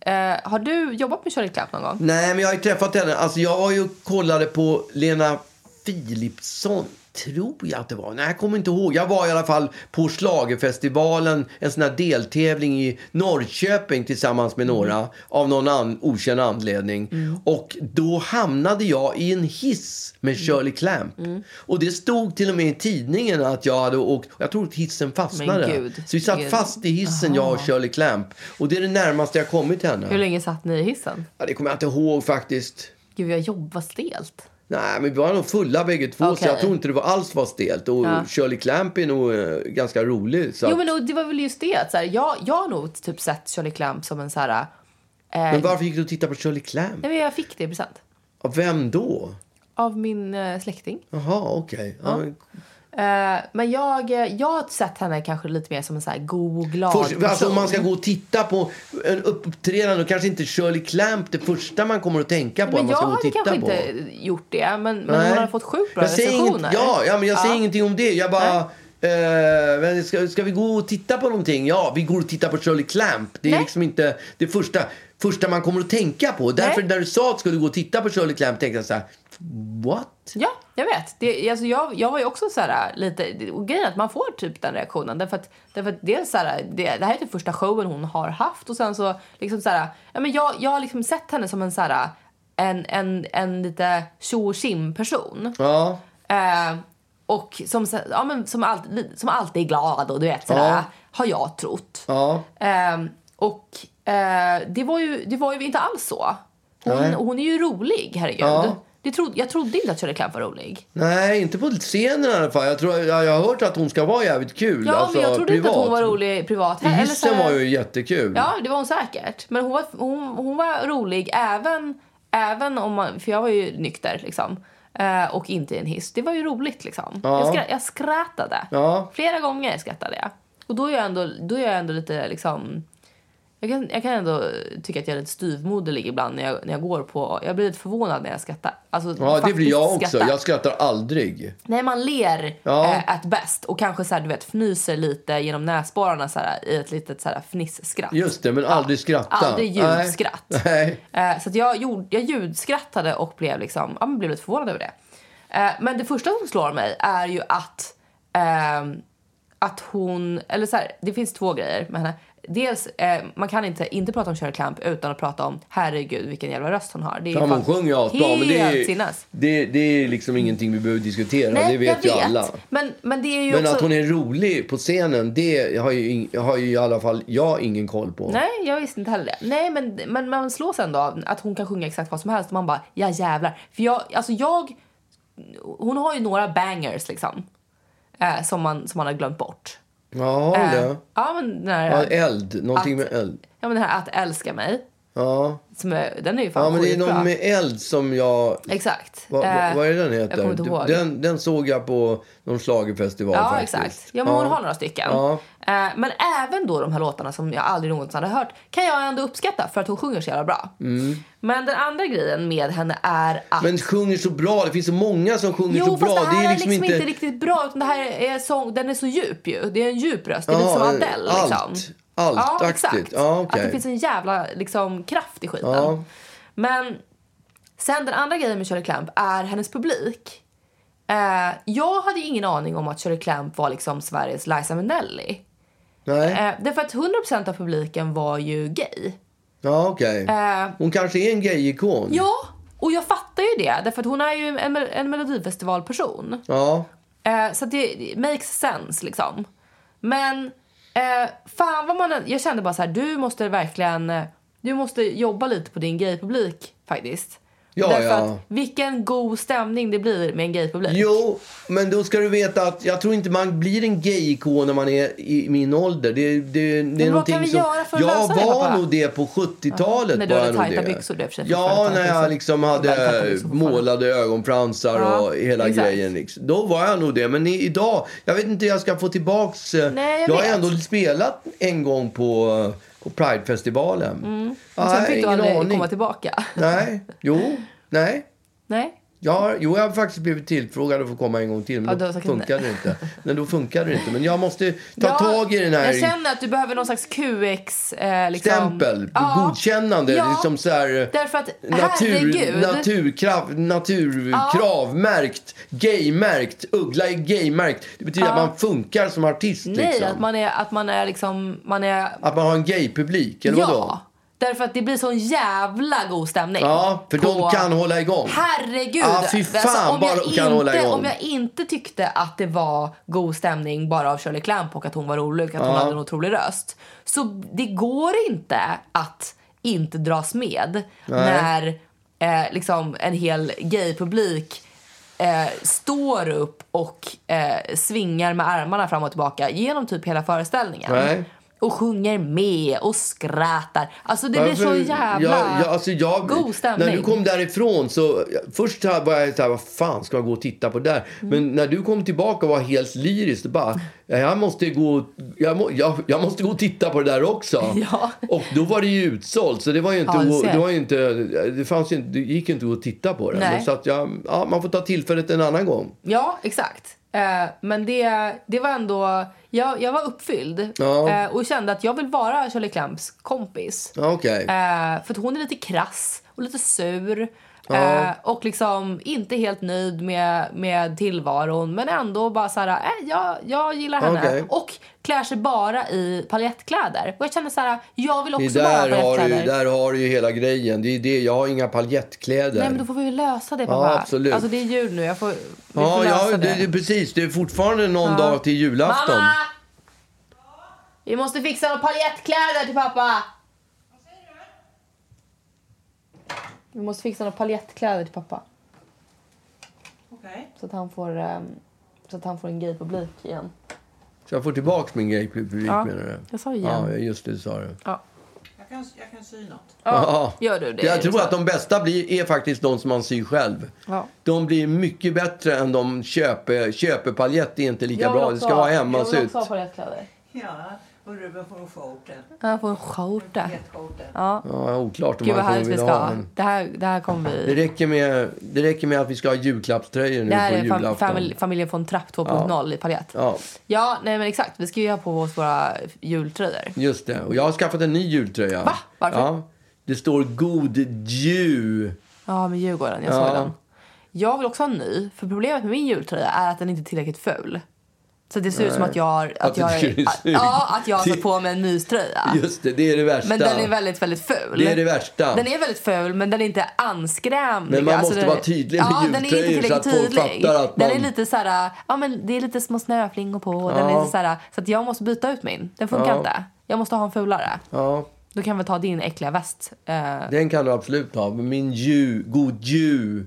[SPEAKER 2] Eh, har du jobbat med Shirley Clamp någon gång?
[SPEAKER 1] Nej, men jag har ju träffat henne. Alltså, jag var ju kollade på Lena Philipsson, tror jag att det var. Nej, jag kommer inte ihåg. Jag var i alla fall på Schlagerfestivalen, en sån här deltävling i Norrköping tillsammans med några av någon an okänd anledning. Och då hamnade jag i en hiss med Shirley Clamp. Och det stod till och med i tidningen att jag hade åkt, jag tror att hissen fastnade. Så vi satt fast i hissen, jag och Shirley Clamp. Och det är det närmaste jag kommit henne.
[SPEAKER 2] Hur länge satt ni i hissen?
[SPEAKER 1] Ja, det kommer jag inte ihåg faktiskt.
[SPEAKER 2] Gud, jag jobbar stelt.
[SPEAKER 1] Nej, men vi var nog fulla bägge två, så
[SPEAKER 2] Okej.
[SPEAKER 1] jag tror inte det var alls var stelt. Och
[SPEAKER 2] Ja.
[SPEAKER 1] Shirley Clamp är nog eh, ganska rolig. Så
[SPEAKER 2] Jo,
[SPEAKER 1] att-
[SPEAKER 2] men det var väl just det. att Så här, jag, jag har nog typ sett Shirley Clamp som en så här... Eh,
[SPEAKER 1] men varför gick du och tittade på Shirley Clamp?
[SPEAKER 2] nej, men jag fick det i present.
[SPEAKER 1] Av vem då?
[SPEAKER 2] av min eh, släkting.
[SPEAKER 1] Jaha, okej. Ja. men
[SPEAKER 2] Eh, men jag, eh, jag har sett henne kanske lite mer som en så här god och glad
[SPEAKER 1] Först, alltså om man ska gå och titta på en uppträdande, och kanske inte Shirley Clamp det första man kommer att tänka på.
[SPEAKER 2] Men
[SPEAKER 1] man
[SPEAKER 2] jag
[SPEAKER 1] ska gå och titta
[SPEAKER 2] kanske
[SPEAKER 1] på.
[SPEAKER 2] inte gjort det. Men, men
[SPEAKER 1] Nej.
[SPEAKER 2] hon har fått sjukt bra
[SPEAKER 1] säger inget,
[SPEAKER 2] recensioner.
[SPEAKER 1] ja, ja, men jag säger
[SPEAKER 2] Ja.
[SPEAKER 1] ingenting om det. Jag bara... Eh, ska, ska vi gå och titta på någonting? Ja, vi går och tittar på Shirley Clamp. Det är
[SPEAKER 2] Nej.
[SPEAKER 1] liksom inte det första, första man kommer att tänka på. Därför
[SPEAKER 2] Nej.
[SPEAKER 1] när du sa att du skulle gå och titta på Shirley Clamp tänkte jag så här, what?
[SPEAKER 2] Ja, jag vet. Det, alltså jag, jag var ju också så här lite... Och grejen är att man får typ den reaktionen. Därför att, därför att dels så här, det, det här är typ första showen hon har haft. Och sen så liksom så här... Ja, men jag, jag har liksom sett henne som en så här... En, en, en lite tjo person.
[SPEAKER 1] Ja,
[SPEAKER 2] Eh, och som, ja, men som, alltid, som alltid är glad och du vet sådär,
[SPEAKER 1] Ja.
[SPEAKER 2] har jag trott.
[SPEAKER 1] ja.
[SPEAKER 2] Eh, och eh, det, var ju, det var ju inte alls så. Hon,
[SPEAKER 1] Nej.
[SPEAKER 2] hon är ju rolig, herregud.
[SPEAKER 1] Ja.
[SPEAKER 2] Det tro, jag trodde inte att Shirley Clamp var rolig.
[SPEAKER 1] Nej, inte på scenen i alla fall. Jag, tror, jag, jag har hört att hon ska vara jävligt kul.
[SPEAKER 2] Ja,
[SPEAKER 1] alltså,
[SPEAKER 2] men jag trodde inte att hon
[SPEAKER 1] privat.
[SPEAKER 2] var rolig privat. Eller så här-
[SPEAKER 1] var ju jättekul.
[SPEAKER 2] Ja, det var hon säkert. Men hon var, hon, hon var rolig även, även om man... För jag var ju nykter, liksom. Eh, och inte i en hiss. Det var ju roligt, liksom.
[SPEAKER 1] Ja.
[SPEAKER 2] Jag, skra, jag skrattade.
[SPEAKER 1] Ja.
[SPEAKER 2] Flera gånger skrattade jag. Och då är jag ändå, då är jag ändå lite, liksom... Jag kan, jag kan ändå tycka att jag är lite styvmoderlig ibland när jag, när jag går på... Jag blir lite förvånad när jag skrattar. Alltså,
[SPEAKER 1] Ja, det blir jag också.
[SPEAKER 2] skrattar.
[SPEAKER 1] Jag skrattar aldrig.
[SPEAKER 2] Nej, man ler
[SPEAKER 1] Ja.
[SPEAKER 2] eh, at best och kanske så här, du vet, fnyser lite genom näsborrarna så här, i ett litet så här, fnisskratt.
[SPEAKER 1] Just det, men aldrig skratta.
[SPEAKER 2] Aldrig ljudskratt.
[SPEAKER 1] Nej.
[SPEAKER 2] Eh, så jag, gjorde, jag ljudskrattade och blev, liksom, ja, blev lite förvånad över det. Eh, men det första som slår mig är ju att, ehm, att hon... Eller så här, det finns två grejer med henne. Dels, eh, man kan inte, inte prata om Shirley Clamp utan att prata om herregud vilken jävla röst hon har. Det är
[SPEAKER 1] Ja, hon sjunger ju asbra, men det är,
[SPEAKER 2] sinnes.
[SPEAKER 1] det, det är liksom ingenting vi behöver diskutera.
[SPEAKER 2] Nej,
[SPEAKER 1] det vet ju alla.
[SPEAKER 2] Men, men det är ju
[SPEAKER 1] Men
[SPEAKER 2] också...
[SPEAKER 1] att hon är rolig på scenen, det har ju, har ju i alla fall jag ingen koll på.
[SPEAKER 2] Nej, jag visste inte heller det. Nej, men, men man slås ändå av att hon kan sjunga exakt vad som helst. Och man bara, ja jävlar. För jag, alltså jag... Hon har ju några bangers liksom. Eh, som, man, som man har glömt bort.
[SPEAKER 1] Ja, det.
[SPEAKER 2] ja, men den här,
[SPEAKER 1] Ja, eld. Någonting
[SPEAKER 2] att-
[SPEAKER 1] med eld.
[SPEAKER 2] ja, men den här Att älska mig.
[SPEAKER 1] Ja.
[SPEAKER 2] Som är, den är ju fan
[SPEAKER 1] ja, men det är någon med eld som jag...
[SPEAKER 2] Exakt.
[SPEAKER 1] Vad,
[SPEAKER 2] Eh,
[SPEAKER 1] vad, är den heter?
[SPEAKER 2] Jag inte ihåg.
[SPEAKER 1] Den, den såg jag på någon schlagerfestival
[SPEAKER 2] Ja,
[SPEAKER 1] faktiskt.
[SPEAKER 2] exakt. Ja, men hon har några stycken.
[SPEAKER 1] Ja.
[SPEAKER 2] Eh, men även då de här låtarna som jag aldrig någonsin hade hört kan jag ändå uppskatta för att hon sjunger så jävla bra. Men den andra grejen med henne är att...
[SPEAKER 1] Mm. Men sjunger så bra. Det finns så många som sjunger
[SPEAKER 2] Jo,
[SPEAKER 1] så bra.
[SPEAKER 2] fast det här
[SPEAKER 1] är
[SPEAKER 2] är liksom inte... riktigt bra. Utan det här är sång, den är så djup ju. Det är en djup röst. Det är
[SPEAKER 1] Ja,
[SPEAKER 2] lite som Adele liksom.
[SPEAKER 1] allt. Allt-aktigt.
[SPEAKER 2] Ja, exakt.
[SPEAKER 1] Ja, okej.
[SPEAKER 2] Att det finns en jävla liksom, kraft i skiten.
[SPEAKER 1] Ja.
[SPEAKER 2] Men sen den andra grejen med Shirley Clamp är hennes publik. Eh, jag hade ingen aning om att Shirley Clamp var liksom Sveriges Liza Minnelli.
[SPEAKER 1] Nej.
[SPEAKER 2] Eh, därför att 100% av publiken var ju gay.
[SPEAKER 1] Ja, okej.
[SPEAKER 2] Eh,
[SPEAKER 1] Hon kanske är en gay-ikon.
[SPEAKER 2] ja, och jag fattar ju det. Därför att hon är ju en, en melodifestivalperson.
[SPEAKER 1] Ja.
[SPEAKER 2] Eh, så det det makes sense liksom. Men eh, fan vad man... Jag kände bara så här, du måste verkligen... Eh, du måste jobba lite på din gaypublik faktiskt.
[SPEAKER 1] Ja,
[SPEAKER 2] Därför
[SPEAKER 1] ja.
[SPEAKER 2] att vilken god stämning det blir med en gaypublik.
[SPEAKER 1] Jo, men då ska du veta att jag tror inte man blir en gay-ikon när man är i min ålder. Det, det, det är
[SPEAKER 2] vad kan vi
[SPEAKER 1] som,
[SPEAKER 2] göra för att
[SPEAKER 1] Jag
[SPEAKER 2] lösa det,
[SPEAKER 1] var nog det på 70-talet.
[SPEAKER 2] När du hade tajta
[SPEAKER 1] det.
[SPEAKER 2] byxor, för sig
[SPEAKER 1] Ja, när jag liksom hade målade ögonfransar
[SPEAKER 2] Ja,
[SPEAKER 1] och hela
[SPEAKER 2] exakt.
[SPEAKER 1] grejen. Liksom. Då var jag nog det. Men idag, jag vet inte hur jag ska få tillbaks... eh,
[SPEAKER 2] Nej, jag
[SPEAKER 1] jag har ändå spelat en gång på, på Pridefestivalen.
[SPEAKER 2] Mm. Och sen fick du aldrig
[SPEAKER 1] aning.
[SPEAKER 2] komma tillbaka.
[SPEAKER 1] Nej, jo, nej.
[SPEAKER 2] Nej.
[SPEAKER 1] Har, jo, jag har faktiskt blivit tillfrågad att få komma en gång till.
[SPEAKER 2] Ja,
[SPEAKER 1] Men
[SPEAKER 2] har
[SPEAKER 1] då funkade det inte. Men då funkade det inte. Men jag måste ta
[SPEAKER 2] Ja,
[SPEAKER 1] tag i den här
[SPEAKER 2] Jag känner att du behöver någon slags QX... Eh, liksom.
[SPEAKER 1] stämpel,
[SPEAKER 2] Ja.
[SPEAKER 1] godkännande.
[SPEAKER 2] Ja.
[SPEAKER 1] Liksom så här,
[SPEAKER 2] Därför att,
[SPEAKER 1] natur, naturkrav, naturkrav, märkt, gaymärkt, uggla är gaymärkt. Det betyder
[SPEAKER 2] Ja.
[SPEAKER 1] att man funkar som artist.
[SPEAKER 2] Nej,
[SPEAKER 1] liksom.
[SPEAKER 2] att man är, att man är liksom... Man är,
[SPEAKER 1] Att man har en gaypublik, eller vadå?
[SPEAKER 2] Därför att det blir sån jävla god stämning.
[SPEAKER 1] Ja, för de kan hålla igång.
[SPEAKER 2] Herregud! Alltså,
[SPEAKER 1] Ja, fy fan
[SPEAKER 2] om,
[SPEAKER 1] vad
[SPEAKER 2] jag
[SPEAKER 1] hålla
[SPEAKER 2] inte,
[SPEAKER 1] igång.
[SPEAKER 2] om jag inte tyckte att det var god stämning bara av Shirley Clamp och att hon var rolig och att hon hade en otrolig röst. Så det går inte att inte dras med när eh, liksom en hel gaypublik eh, står upp och eh, svingar med armarna fram och tillbaka genom typ hela föreställningen.
[SPEAKER 1] Nej.
[SPEAKER 2] Och sjunger med och skrattar. Alltså det blir så
[SPEAKER 1] Varför-
[SPEAKER 2] jävla
[SPEAKER 1] ja, ja, alltså jag,
[SPEAKER 2] god stämning.
[SPEAKER 1] När du kom därifrån så... Först var jag så här, vad fan ska man gå och titta på där?
[SPEAKER 2] Mm.
[SPEAKER 1] Men när du kom tillbaka och var helt lyrisk, bara, jag måste gå... Jag, må, jag, jag måste gå och titta på det där också. (laughs)
[SPEAKER 2] Ja.
[SPEAKER 1] Och då var det ju utsålt, så det var ju inte...
[SPEAKER 2] Ja,
[SPEAKER 1] det, var inte det, fanns ju, inte- det gick inte att titta på det. Så att jag, ja, man får ta tillfället en annan gång.
[SPEAKER 2] Ja, exakt. Eh, men det, det var ändå... Jag, jag var uppfylld
[SPEAKER 1] Ja.
[SPEAKER 2] eh, och kände att jag vill vara Shirley Clamps kompis.
[SPEAKER 1] Ja, Okej.
[SPEAKER 2] Eh, för att hon är lite krass och lite sur. Eh, och liksom inte helt nöjd med, med tillvaron men ändå bara så här, eh, jag, jag gillar henne.
[SPEAKER 1] Okej.
[SPEAKER 2] Och klär sig bara i paljettkläder. Och jag känner så här, jag vill också bara ha paljettkläder.
[SPEAKER 1] där har du ju hela grejen. Det är det, jag har inga paljettkläder.
[SPEAKER 2] Nej men då får vi ju lösa det
[SPEAKER 1] Ja,
[SPEAKER 2] pappa.
[SPEAKER 1] absolut.
[SPEAKER 2] Alltså det är jul nu, jag får, vi
[SPEAKER 1] Ja,
[SPEAKER 2] får lösa
[SPEAKER 1] ja
[SPEAKER 2] det.
[SPEAKER 1] det, precis. Det är fortfarande någon dag till julafton.
[SPEAKER 2] Mamma! Vi måste fixa några paljettkläder till pappa. Vi måste fixa några paljettkläder till pappa.
[SPEAKER 4] Okej.
[SPEAKER 2] Så att han får, ehm, så att han får en gay-publik igen.
[SPEAKER 1] Så jag får tillbaka min gaypublik
[SPEAKER 2] Ja,
[SPEAKER 1] menar du?
[SPEAKER 2] jag sa igen.
[SPEAKER 1] Ja, just det, du sa det.
[SPEAKER 2] Ja.
[SPEAKER 4] Jag kan, jag kan sy något.
[SPEAKER 1] Ja.
[SPEAKER 2] Gör du det?
[SPEAKER 1] Jag tror att de bästa blir, är faktiskt de som man syr själv.
[SPEAKER 2] Ja.
[SPEAKER 1] De blir mycket bättre än de köper. Köpepaljett är inte lika bra. Det ska
[SPEAKER 2] ha-
[SPEAKER 1] vara
[SPEAKER 2] Jag vill
[SPEAKER 1] hemmasytt.
[SPEAKER 2] också ha paljettkläder.
[SPEAKER 4] Ja, och Ruben får en skjorta.
[SPEAKER 2] Jag får en skjorta.
[SPEAKER 4] Jätteskjorta.
[SPEAKER 2] Ja.
[SPEAKER 1] Ja, oklart om
[SPEAKER 2] Gud vad
[SPEAKER 1] han kommer
[SPEAKER 2] vi ska
[SPEAKER 1] ha. men
[SPEAKER 2] Det här, det här kommer
[SPEAKER 1] Det
[SPEAKER 2] vi...
[SPEAKER 1] räcker, med, det räcker med att vi ska ha julklappströjor nu
[SPEAKER 2] Det här
[SPEAKER 1] på
[SPEAKER 2] är fam- familjen von Trapp 2.0 i paljett.
[SPEAKER 1] Ja,
[SPEAKER 2] Ja, nej men exakt. Vi ska ju ha på oss våra jultröjor.
[SPEAKER 1] just det. Och jag har skaffat en ny jultröja.
[SPEAKER 2] Va? Varför?
[SPEAKER 1] Ja. Det står God Jul.
[SPEAKER 2] Ja, med Djurgården. Jag
[SPEAKER 1] Ja.
[SPEAKER 2] såg den. Jag vill också ha en ny. För problemet med min jultröja är att den inte är tillräckligt ful. Så det ser ut som att jag, har-
[SPEAKER 1] Att
[SPEAKER 2] att jag,
[SPEAKER 1] är
[SPEAKER 2] att, ja, att jag har satt på mig en myströja.
[SPEAKER 1] Just det, det är det värsta.
[SPEAKER 2] Men den är väldigt, väldigt ful.
[SPEAKER 1] Det är det värsta.
[SPEAKER 2] Den är väldigt ful, men den är inte anskrämlig.
[SPEAKER 1] Men man
[SPEAKER 2] Alltså,
[SPEAKER 1] måste
[SPEAKER 2] den-
[SPEAKER 1] vara tydlig med
[SPEAKER 2] ja, den är inte
[SPEAKER 1] jultröjor så att folk
[SPEAKER 2] tydlig.
[SPEAKER 1] fattar att
[SPEAKER 2] Den
[SPEAKER 1] man-
[SPEAKER 2] är lite så här, ja men det är lite små snöflingor på. Den är
[SPEAKER 1] Ja.
[SPEAKER 2] lite så, här, så att jag måste byta ut min. Den funkar
[SPEAKER 1] Ja.
[SPEAKER 2] inte. Jag måste ha en fulare.
[SPEAKER 1] Ja,
[SPEAKER 2] Då kan vi ta din äckliga väst. Eh,
[SPEAKER 1] den kan du absolut ha. Men min jul, God Jul.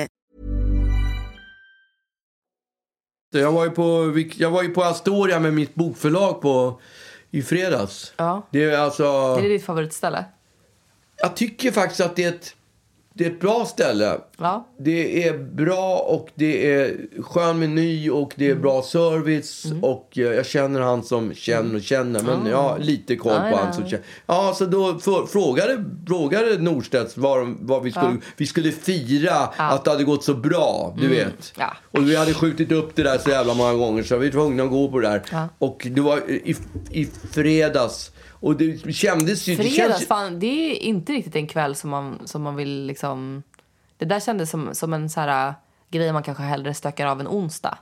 [SPEAKER 1] Jag var, ju på, jag var ju på Astoria med mitt bokförlag på, i fredags.
[SPEAKER 2] Ja.
[SPEAKER 1] Det är alltså...
[SPEAKER 2] är det ditt favoritställe?
[SPEAKER 1] Jag tycker faktiskt att det är ett, det är ett bra ställe.
[SPEAKER 2] Ja.
[SPEAKER 1] Det är bra och det är skön meny och det är
[SPEAKER 2] Mm.
[SPEAKER 1] bra service. Och eh, jag känner han som känner och känner. Men jag har lite koll
[SPEAKER 2] Ah. Ja,
[SPEAKER 1] på
[SPEAKER 2] ja.
[SPEAKER 1] han som känner. Ja, så då för, frågade, frågade Norstedts vad, vad vi skulle... Vi skulle fira att det hade gått så bra, du vet.
[SPEAKER 2] Mm. Ja.
[SPEAKER 1] Och vi hade skjutit upp det där så jävla många gånger så vi var tvungna att gå på det där.
[SPEAKER 2] Ja.
[SPEAKER 1] Och det var i, i fredags. Och det kändes ju... det
[SPEAKER 2] Fredags,
[SPEAKER 1] känns,
[SPEAKER 2] fan, det är inte riktigt en kväll som man, som man vill liksom... Det där kändes som, som en så här, äh, grej man kanske hellre stökar av en onsdag.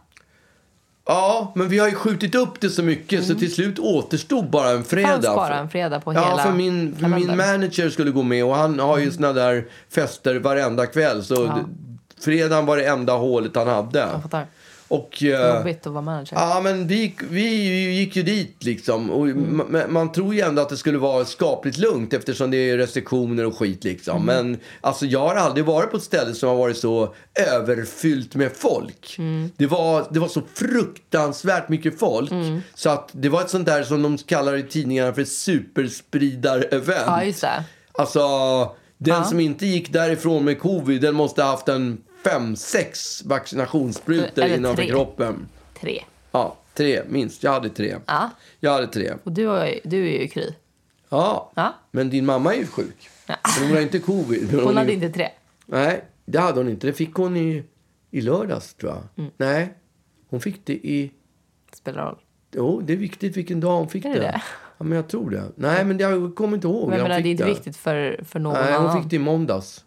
[SPEAKER 1] Ja, men vi har ju skjutit upp det så mycket så till slut återstod bara en fredag.
[SPEAKER 2] Mm. Fanns bara en fredag på
[SPEAKER 1] ja,
[SPEAKER 2] hela
[SPEAKER 1] för min, för min manager skulle gå med och han har ju såna där fester varenda kväll. Så
[SPEAKER 2] Ja.
[SPEAKER 1] fredagen var det enda hålet han hade. Och, eh,
[SPEAKER 2] Jobbigt att vara manager.
[SPEAKER 1] Ja, men vi, vi gick ju dit liksom. Och man, man tror ju ändå att det skulle vara skapligt lugnt eftersom det är restriktioner och skit liksom. Men alltså jag har aldrig varit på ett ställe som har varit så överfyllt med folk. Det, var, det var så fruktansvärt mycket folk. Så att det var ett sånt där som de kallar i tidningarna för superspridar-event.
[SPEAKER 2] Ja, just det.
[SPEAKER 1] Alltså, den som inte gick därifrån med covid, den måste ha haft en fem, sex vaccinationssprutor
[SPEAKER 2] Eller
[SPEAKER 1] innanför
[SPEAKER 2] tre.
[SPEAKER 1] kroppen.
[SPEAKER 2] Tre.
[SPEAKER 1] Ja, tre minst. Jag hade tre.
[SPEAKER 2] Ja.
[SPEAKER 1] Jag hade tre.
[SPEAKER 2] Och du, har, du är ju kry.
[SPEAKER 1] Ja.
[SPEAKER 2] Ja.
[SPEAKER 1] Men din mamma är ju sjuk. Men hon har inte covid. Men
[SPEAKER 2] Hon hade inte tre.
[SPEAKER 1] Nej, det hade hon inte. Det fick hon i, i lördags, tror jag.
[SPEAKER 2] Mm.
[SPEAKER 1] Nej, hon fick det i...
[SPEAKER 2] Spelar roll.
[SPEAKER 1] Jo, det är viktigt vilken dag hon fick
[SPEAKER 2] Är
[SPEAKER 1] det.
[SPEAKER 2] det det?
[SPEAKER 1] Ja, men jag tror det. Nej, men jag kommer inte ihåg.
[SPEAKER 2] Men jag
[SPEAKER 1] när hon
[SPEAKER 2] menar,
[SPEAKER 1] fick
[SPEAKER 2] det är inte viktigt för, för någon
[SPEAKER 1] Nej,
[SPEAKER 2] annan.
[SPEAKER 1] hon fick det i måndags.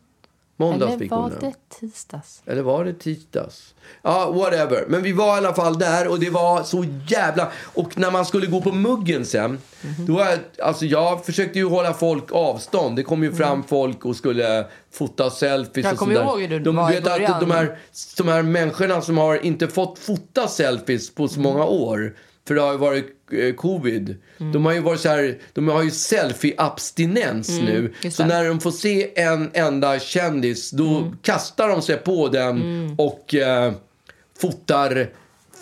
[SPEAKER 1] Måndags
[SPEAKER 2] Eller var
[SPEAKER 1] det.
[SPEAKER 2] det tisdags?
[SPEAKER 1] Eller var det tisdags? Ja, whatever. Men vi var i alla fall där och det var så jävla... Och när man skulle gå på muggen sen,
[SPEAKER 2] Mhm.
[SPEAKER 1] då är, alltså jag försökte ju hålla folk avstånd. Det kom ju fram folk och skulle fota selfies
[SPEAKER 2] Mm. Jag
[SPEAKER 1] och
[SPEAKER 2] kommer
[SPEAKER 1] sådär.
[SPEAKER 2] ihåg hur du
[SPEAKER 1] de,
[SPEAKER 2] var
[SPEAKER 1] vet att de här, de här människorna som har inte fått fota selfies på så
[SPEAKER 2] Mm.
[SPEAKER 1] många år, för det har varit covid.
[SPEAKER 2] Mm.
[SPEAKER 1] De har ju varit så här, de har ju selfie-abstinens nu.
[SPEAKER 2] Mm, just
[SPEAKER 1] Så när de får se en enda kändis, då kastar de sig på den och eh, fotar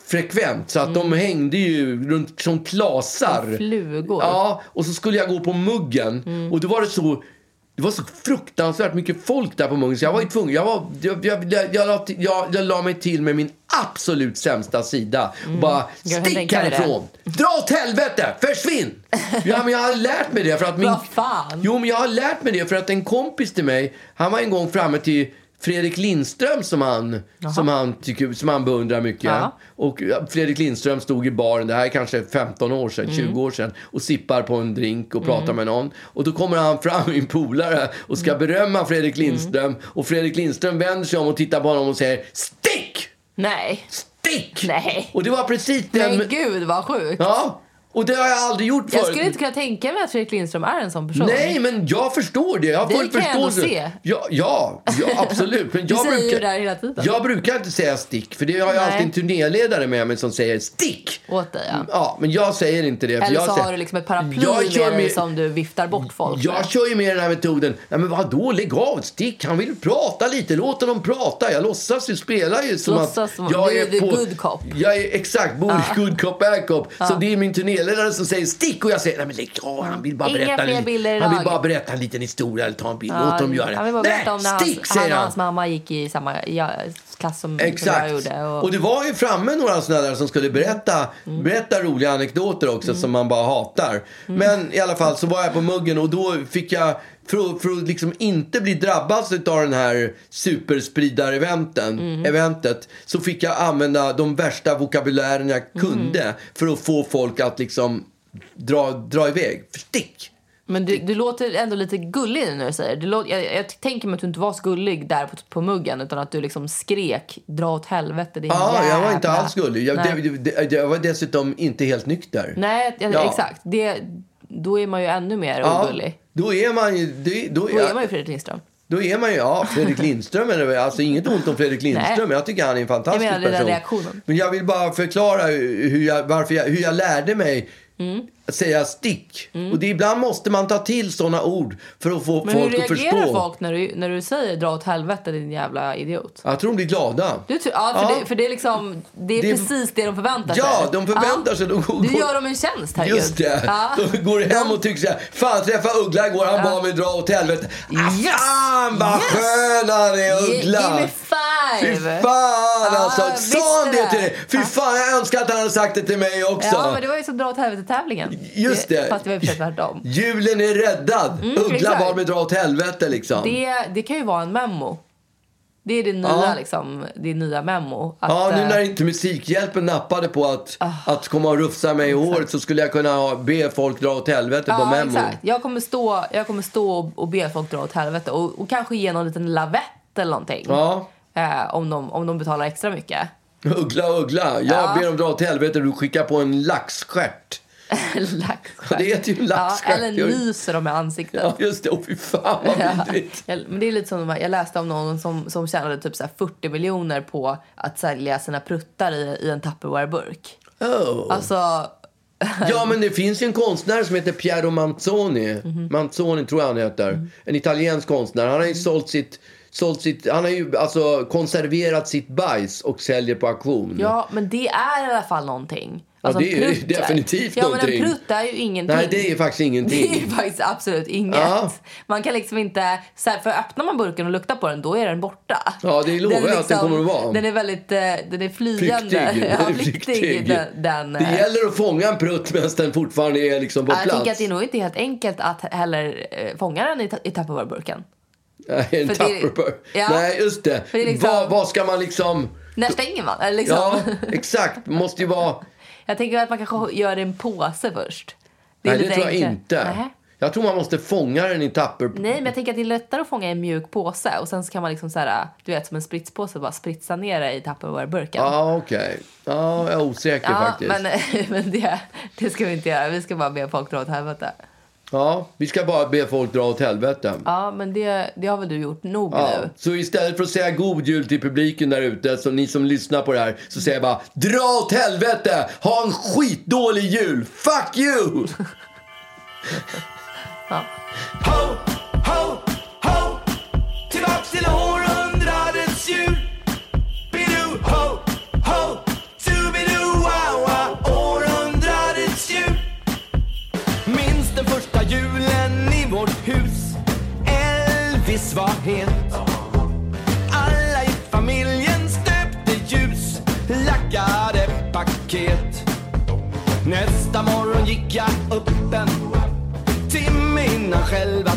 [SPEAKER 1] frekvent. Så att de hängde ju runt som klasar.
[SPEAKER 2] Flugor.
[SPEAKER 1] Ja, och så skulle jag gå på muggen. Och då var det så... Det var så fruktansvärt mycket folk där på så jag var ju tvungen. Jag, var, jag, jag, jag, jag, la jag, jag la mig till med min absolut sämsta sida. Och bara,
[SPEAKER 2] kan
[SPEAKER 1] stick
[SPEAKER 2] tänka mig det."
[SPEAKER 1] härifrån! (laughs) Dra åt helvete! Försvinn! Ja, men jag har lärt mig det för att min... (laughs)
[SPEAKER 2] Vad fan?
[SPEAKER 1] Jo, men jag har lärt mig det för att en kompis till mig, han var en gång framme till Fredrik Lindström som han, som han, tycker, som han beundrar mycket.
[SPEAKER 2] Ja.
[SPEAKER 1] Och Fredrik Lindström stod i baren, det här är kanske 15 år sedan, 20 år sedan, och sippar på en drink och pratar med någon. Och då kommer han fram, (laughs) min polare, och ska berömma Fredrik Lindström. Och Fredrik Lindström vänder sig om och tittar på honom och säger Stick!
[SPEAKER 2] Nej.
[SPEAKER 1] Stick!
[SPEAKER 2] Nej.
[SPEAKER 1] Och det var precis den...
[SPEAKER 2] Men gud vad sjukt.
[SPEAKER 1] Ja, och det har jag aldrig gjort
[SPEAKER 2] Jag
[SPEAKER 1] förut.
[SPEAKER 2] skulle inte kunna tänka mig att Fredrik Lindström är en sån person.
[SPEAKER 1] Nej, men jag förstår det. Jag har
[SPEAKER 2] Det
[SPEAKER 1] full
[SPEAKER 2] kan jag ändå se.
[SPEAKER 1] Ja, ja, ja, absolut. Men (laughs)
[SPEAKER 2] Du
[SPEAKER 1] jag
[SPEAKER 2] säger
[SPEAKER 1] brukar,
[SPEAKER 2] det hela tiden.
[SPEAKER 1] Jag brukar inte säga stick, för det har jag
[SPEAKER 2] Nej.
[SPEAKER 1] alltid en turnéledare med mig som säger stick.
[SPEAKER 2] Åt dig, ja.
[SPEAKER 1] Ja, men jag säger inte det.
[SPEAKER 2] Eller
[SPEAKER 1] jag
[SPEAKER 2] så
[SPEAKER 1] säger,
[SPEAKER 2] har du liksom ett paraply
[SPEAKER 1] Jag kör
[SPEAKER 2] med dig
[SPEAKER 1] med-
[SPEAKER 2] som du viftar bort folk
[SPEAKER 1] jag
[SPEAKER 2] med.
[SPEAKER 1] kör ju med den här metoden. Nej, men vadå, lägg av, stick. Han vill prata lite, låt honom prata. Jag låsas ju, spelar ju som
[SPEAKER 2] Låtsas
[SPEAKER 1] att
[SPEAKER 2] som-
[SPEAKER 1] jag
[SPEAKER 2] du är
[SPEAKER 1] är
[SPEAKER 2] the
[SPEAKER 1] på...
[SPEAKER 2] good cop.
[SPEAKER 1] Jag är exakt, både good cop, bad cop. Så det är min turnéledare som säger stick och jag säger, nej men lägg av, han vill bara
[SPEAKER 2] Inga
[SPEAKER 1] berätta.
[SPEAKER 2] fler
[SPEAKER 1] en-
[SPEAKER 2] bilder
[SPEAKER 1] han vill bara berätta en liten historia eller ta en bild.
[SPEAKER 2] Ja,
[SPEAKER 1] låt dem göra det.
[SPEAKER 2] Han vill bara berätta om när
[SPEAKER 1] stick,
[SPEAKER 2] hans, han och
[SPEAKER 1] han.
[SPEAKER 2] hans mamma gick i samma klass som, som
[SPEAKER 1] Exakt.
[SPEAKER 2] jag gjorde.
[SPEAKER 1] Och...
[SPEAKER 2] Och,
[SPEAKER 1] det var ju framme några sådana där som skulle berätta,
[SPEAKER 2] Mm.
[SPEAKER 1] berätta roliga anekdoter också som man bara hatar.
[SPEAKER 2] Mm.
[SPEAKER 1] Men i alla fall så var jag på muggen och då fick jag, för, att- för att liksom inte bli drabbad av den här superspridar-eventen,
[SPEAKER 2] Mm.
[SPEAKER 1] eventet, så fick jag använda de värsta vokabulären jag
[SPEAKER 2] Mm.
[SPEAKER 1] kunde för att få folk att liksom dra, dra iväg. Stick!
[SPEAKER 2] men du, du låter ändå lite gullig nu när du säger det. Låter, jag, jag tänker mig att du inte var så gullig där på, på muggen utan att du liksom skrek dra åt helvete din
[SPEAKER 1] Ja, jag var inte
[SPEAKER 2] jävla-"
[SPEAKER 1] alls gullig. Jag, det, det, jag var dessutom inte helt nykter.
[SPEAKER 2] Nej, ja,
[SPEAKER 1] Ja.
[SPEAKER 2] exakt. Det, då är man ju ännu mer
[SPEAKER 1] Ja,
[SPEAKER 2] ogullig.
[SPEAKER 1] Då är man ju... Det, då,
[SPEAKER 2] Då är man ju Fredrik Lindström.
[SPEAKER 1] Då är man ju, ja, Fredrik (laughs) Lindström är alltså inget ont om Fredrik Lindström,
[SPEAKER 2] Nej.
[SPEAKER 1] jag tycker han är en fantastisk
[SPEAKER 2] Jag menar
[SPEAKER 1] person.
[SPEAKER 2] reaktionen.
[SPEAKER 1] Men jag vill bara förklara hur jag, varför jag, hur jag lärde mig
[SPEAKER 2] Mm.
[SPEAKER 1] Säga stick. Och det, ibland måste man ta till sådana ord för att få
[SPEAKER 2] Men hur
[SPEAKER 1] folk att
[SPEAKER 2] reagerar
[SPEAKER 1] förstå.
[SPEAKER 2] folk när du, när du säger dra åt helvete din jävla idiot?
[SPEAKER 1] Jag tror de blir glada.
[SPEAKER 2] Du, tror- ja, för,
[SPEAKER 1] Ja.
[SPEAKER 2] Det, för det är liksom, det är
[SPEAKER 1] Det-
[SPEAKER 2] precis det de förväntar sig.
[SPEAKER 1] Ja, de förväntar sig. De går,
[SPEAKER 2] Du gör dem en tjänst, herregud.
[SPEAKER 1] Just det.
[SPEAKER 2] Ja.
[SPEAKER 1] De går hem och tycker så här, fan jag träffade Uggla igår, han bad mig dra åt helvete. Ah,
[SPEAKER 2] Yes!
[SPEAKER 1] Fan vad
[SPEAKER 2] Yes!
[SPEAKER 1] skön han är
[SPEAKER 2] Ge-
[SPEAKER 1] Uggla!
[SPEAKER 2] Give me
[SPEAKER 1] Fy
[SPEAKER 2] five!
[SPEAKER 1] fan
[SPEAKER 2] Ja,
[SPEAKER 1] alltså! Sa han det
[SPEAKER 2] det.
[SPEAKER 1] till dig? Fy fan jag önskar att han hade sagt det till mig också.
[SPEAKER 2] Ja, men det var ju som dra åt helvete-tävlingen.
[SPEAKER 1] Just det.
[SPEAKER 2] Fast det var precis tvärtom.
[SPEAKER 1] Julen är räddad. Uggla
[SPEAKER 2] exakt.
[SPEAKER 1] bad mig dra åt helvete liksom.
[SPEAKER 2] Det, det kan ju vara en memo. Det är det nya,
[SPEAKER 1] Ja.
[SPEAKER 2] liksom, det nya memo. Att,
[SPEAKER 1] Ja, nu
[SPEAKER 2] eh,
[SPEAKER 1] när inte Musikhjälpen nappade på att, att komma och rufsa mig i håret så skulle jag kunna be folk dra åt helvete på
[SPEAKER 2] Ja,
[SPEAKER 1] memo.
[SPEAKER 2] exakt. Jag kommer stå, jag kommer stå och, och be folk dra åt helvete och, och kanske ge någon liten lavett eller någonting.
[SPEAKER 1] Ja.
[SPEAKER 2] Eh, om, de, om de betalar extra mycket.
[SPEAKER 1] Uggla, uggla. Jag
[SPEAKER 2] Ja.
[SPEAKER 1] ber dem dra åt helvete och du skickar på en laxstjärt. (laughs)
[SPEAKER 2] laxstjärt.
[SPEAKER 1] Det heter ju laxstjärt.
[SPEAKER 2] Ja, eller nyser de i ansiktet.
[SPEAKER 1] Ja, just det. Åh, fy fan vad
[SPEAKER 2] Ja.
[SPEAKER 1] vidrigt.
[SPEAKER 2] Men det är lite som här, jag läste om någon som, som tjänade typ så här 40 miljoner på att sälja sina pruttar i, i en Tupperware-burk.
[SPEAKER 1] Oh.
[SPEAKER 2] Alltså,
[SPEAKER 1] Ja, men det finns ju en konstnär som heter Piero Manzoni.
[SPEAKER 2] Mhm.
[SPEAKER 1] Manzoni tror jag han heter. En italiensk konstnär. Han har
[SPEAKER 2] Mm.
[SPEAKER 1] ju sålt sitt... Sålt sitt, han har ju alltså konserverat sitt bajs och säljer på auktion.
[SPEAKER 2] ja, men det är i alla fall någonting. Alltså,
[SPEAKER 1] det
[SPEAKER 2] en
[SPEAKER 1] är ju (laughs) definitivt
[SPEAKER 2] ja,
[SPEAKER 1] någonting.
[SPEAKER 2] Ja, men en prutt är ju ingenting.
[SPEAKER 1] Nej, det är faktiskt
[SPEAKER 2] Det är
[SPEAKER 1] ingenting.
[SPEAKER 2] ju faktiskt absolut inget.
[SPEAKER 1] Ja.
[SPEAKER 2] Man kan liksom inte... Så här, för öppnar man burken och luktar på den, då är den borta.
[SPEAKER 1] Ja, det lovar jag att den kommer att vara.
[SPEAKER 2] Den är väldigt... eh, Den är flyende.
[SPEAKER 1] Flyktig. (laughs)
[SPEAKER 2] Ja,
[SPEAKER 1] Den
[SPEAKER 2] flyktig. Den, den,
[SPEAKER 1] Det
[SPEAKER 2] eh,
[SPEAKER 1] gäller att fånga en prutt medan den fortfarande är liksom på
[SPEAKER 2] jag
[SPEAKER 1] plats.
[SPEAKER 2] tänker att det är nog inte helt enkelt att heller eh, fånga den i, i Tupperware-burken.
[SPEAKER 1] Nej, en
[SPEAKER 2] det-
[SPEAKER 1] Tupperware.
[SPEAKER 2] Ja.
[SPEAKER 1] Nej, just det.
[SPEAKER 2] Det liksom-
[SPEAKER 1] vad, vad ska man liksom...
[SPEAKER 2] När stänger man? Liksom.
[SPEAKER 1] Ja, exakt. Måste ju vara...
[SPEAKER 2] Jag tänker att man kanske gör det en påse först. är
[SPEAKER 1] Nej, det tror jag
[SPEAKER 2] enklare.
[SPEAKER 1] inte.
[SPEAKER 2] Nähä.
[SPEAKER 1] Jag tror man måste fånga den i tapper...
[SPEAKER 2] Nej, men jag tänker att det är lättare att fånga i en mjuk påse och sen så kan man liksom så här, du vet som en spritspåse bara spritsa ner det i Tupperware-burken.
[SPEAKER 1] Ja, okej. Ja, jag är osäker
[SPEAKER 2] Ja,
[SPEAKER 1] faktiskt.
[SPEAKER 2] men, (laughs) men det, det ska vi inte göra. Vi ska bara be folk dra åt helvete.
[SPEAKER 1] Ja, vi ska bara be folk dra åt helvete.
[SPEAKER 2] Ja, men det, det har väl du gjort nog
[SPEAKER 1] Ja,
[SPEAKER 2] nu?
[SPEAKER 1] så istället för att säga god jul till publiken där ute, så ni som lyssnar på det här, så säger jag bara dra åt helvete! Ha en skitdålig jul! Fuck you! (laughs)
[SPEAKER 5] Ho, après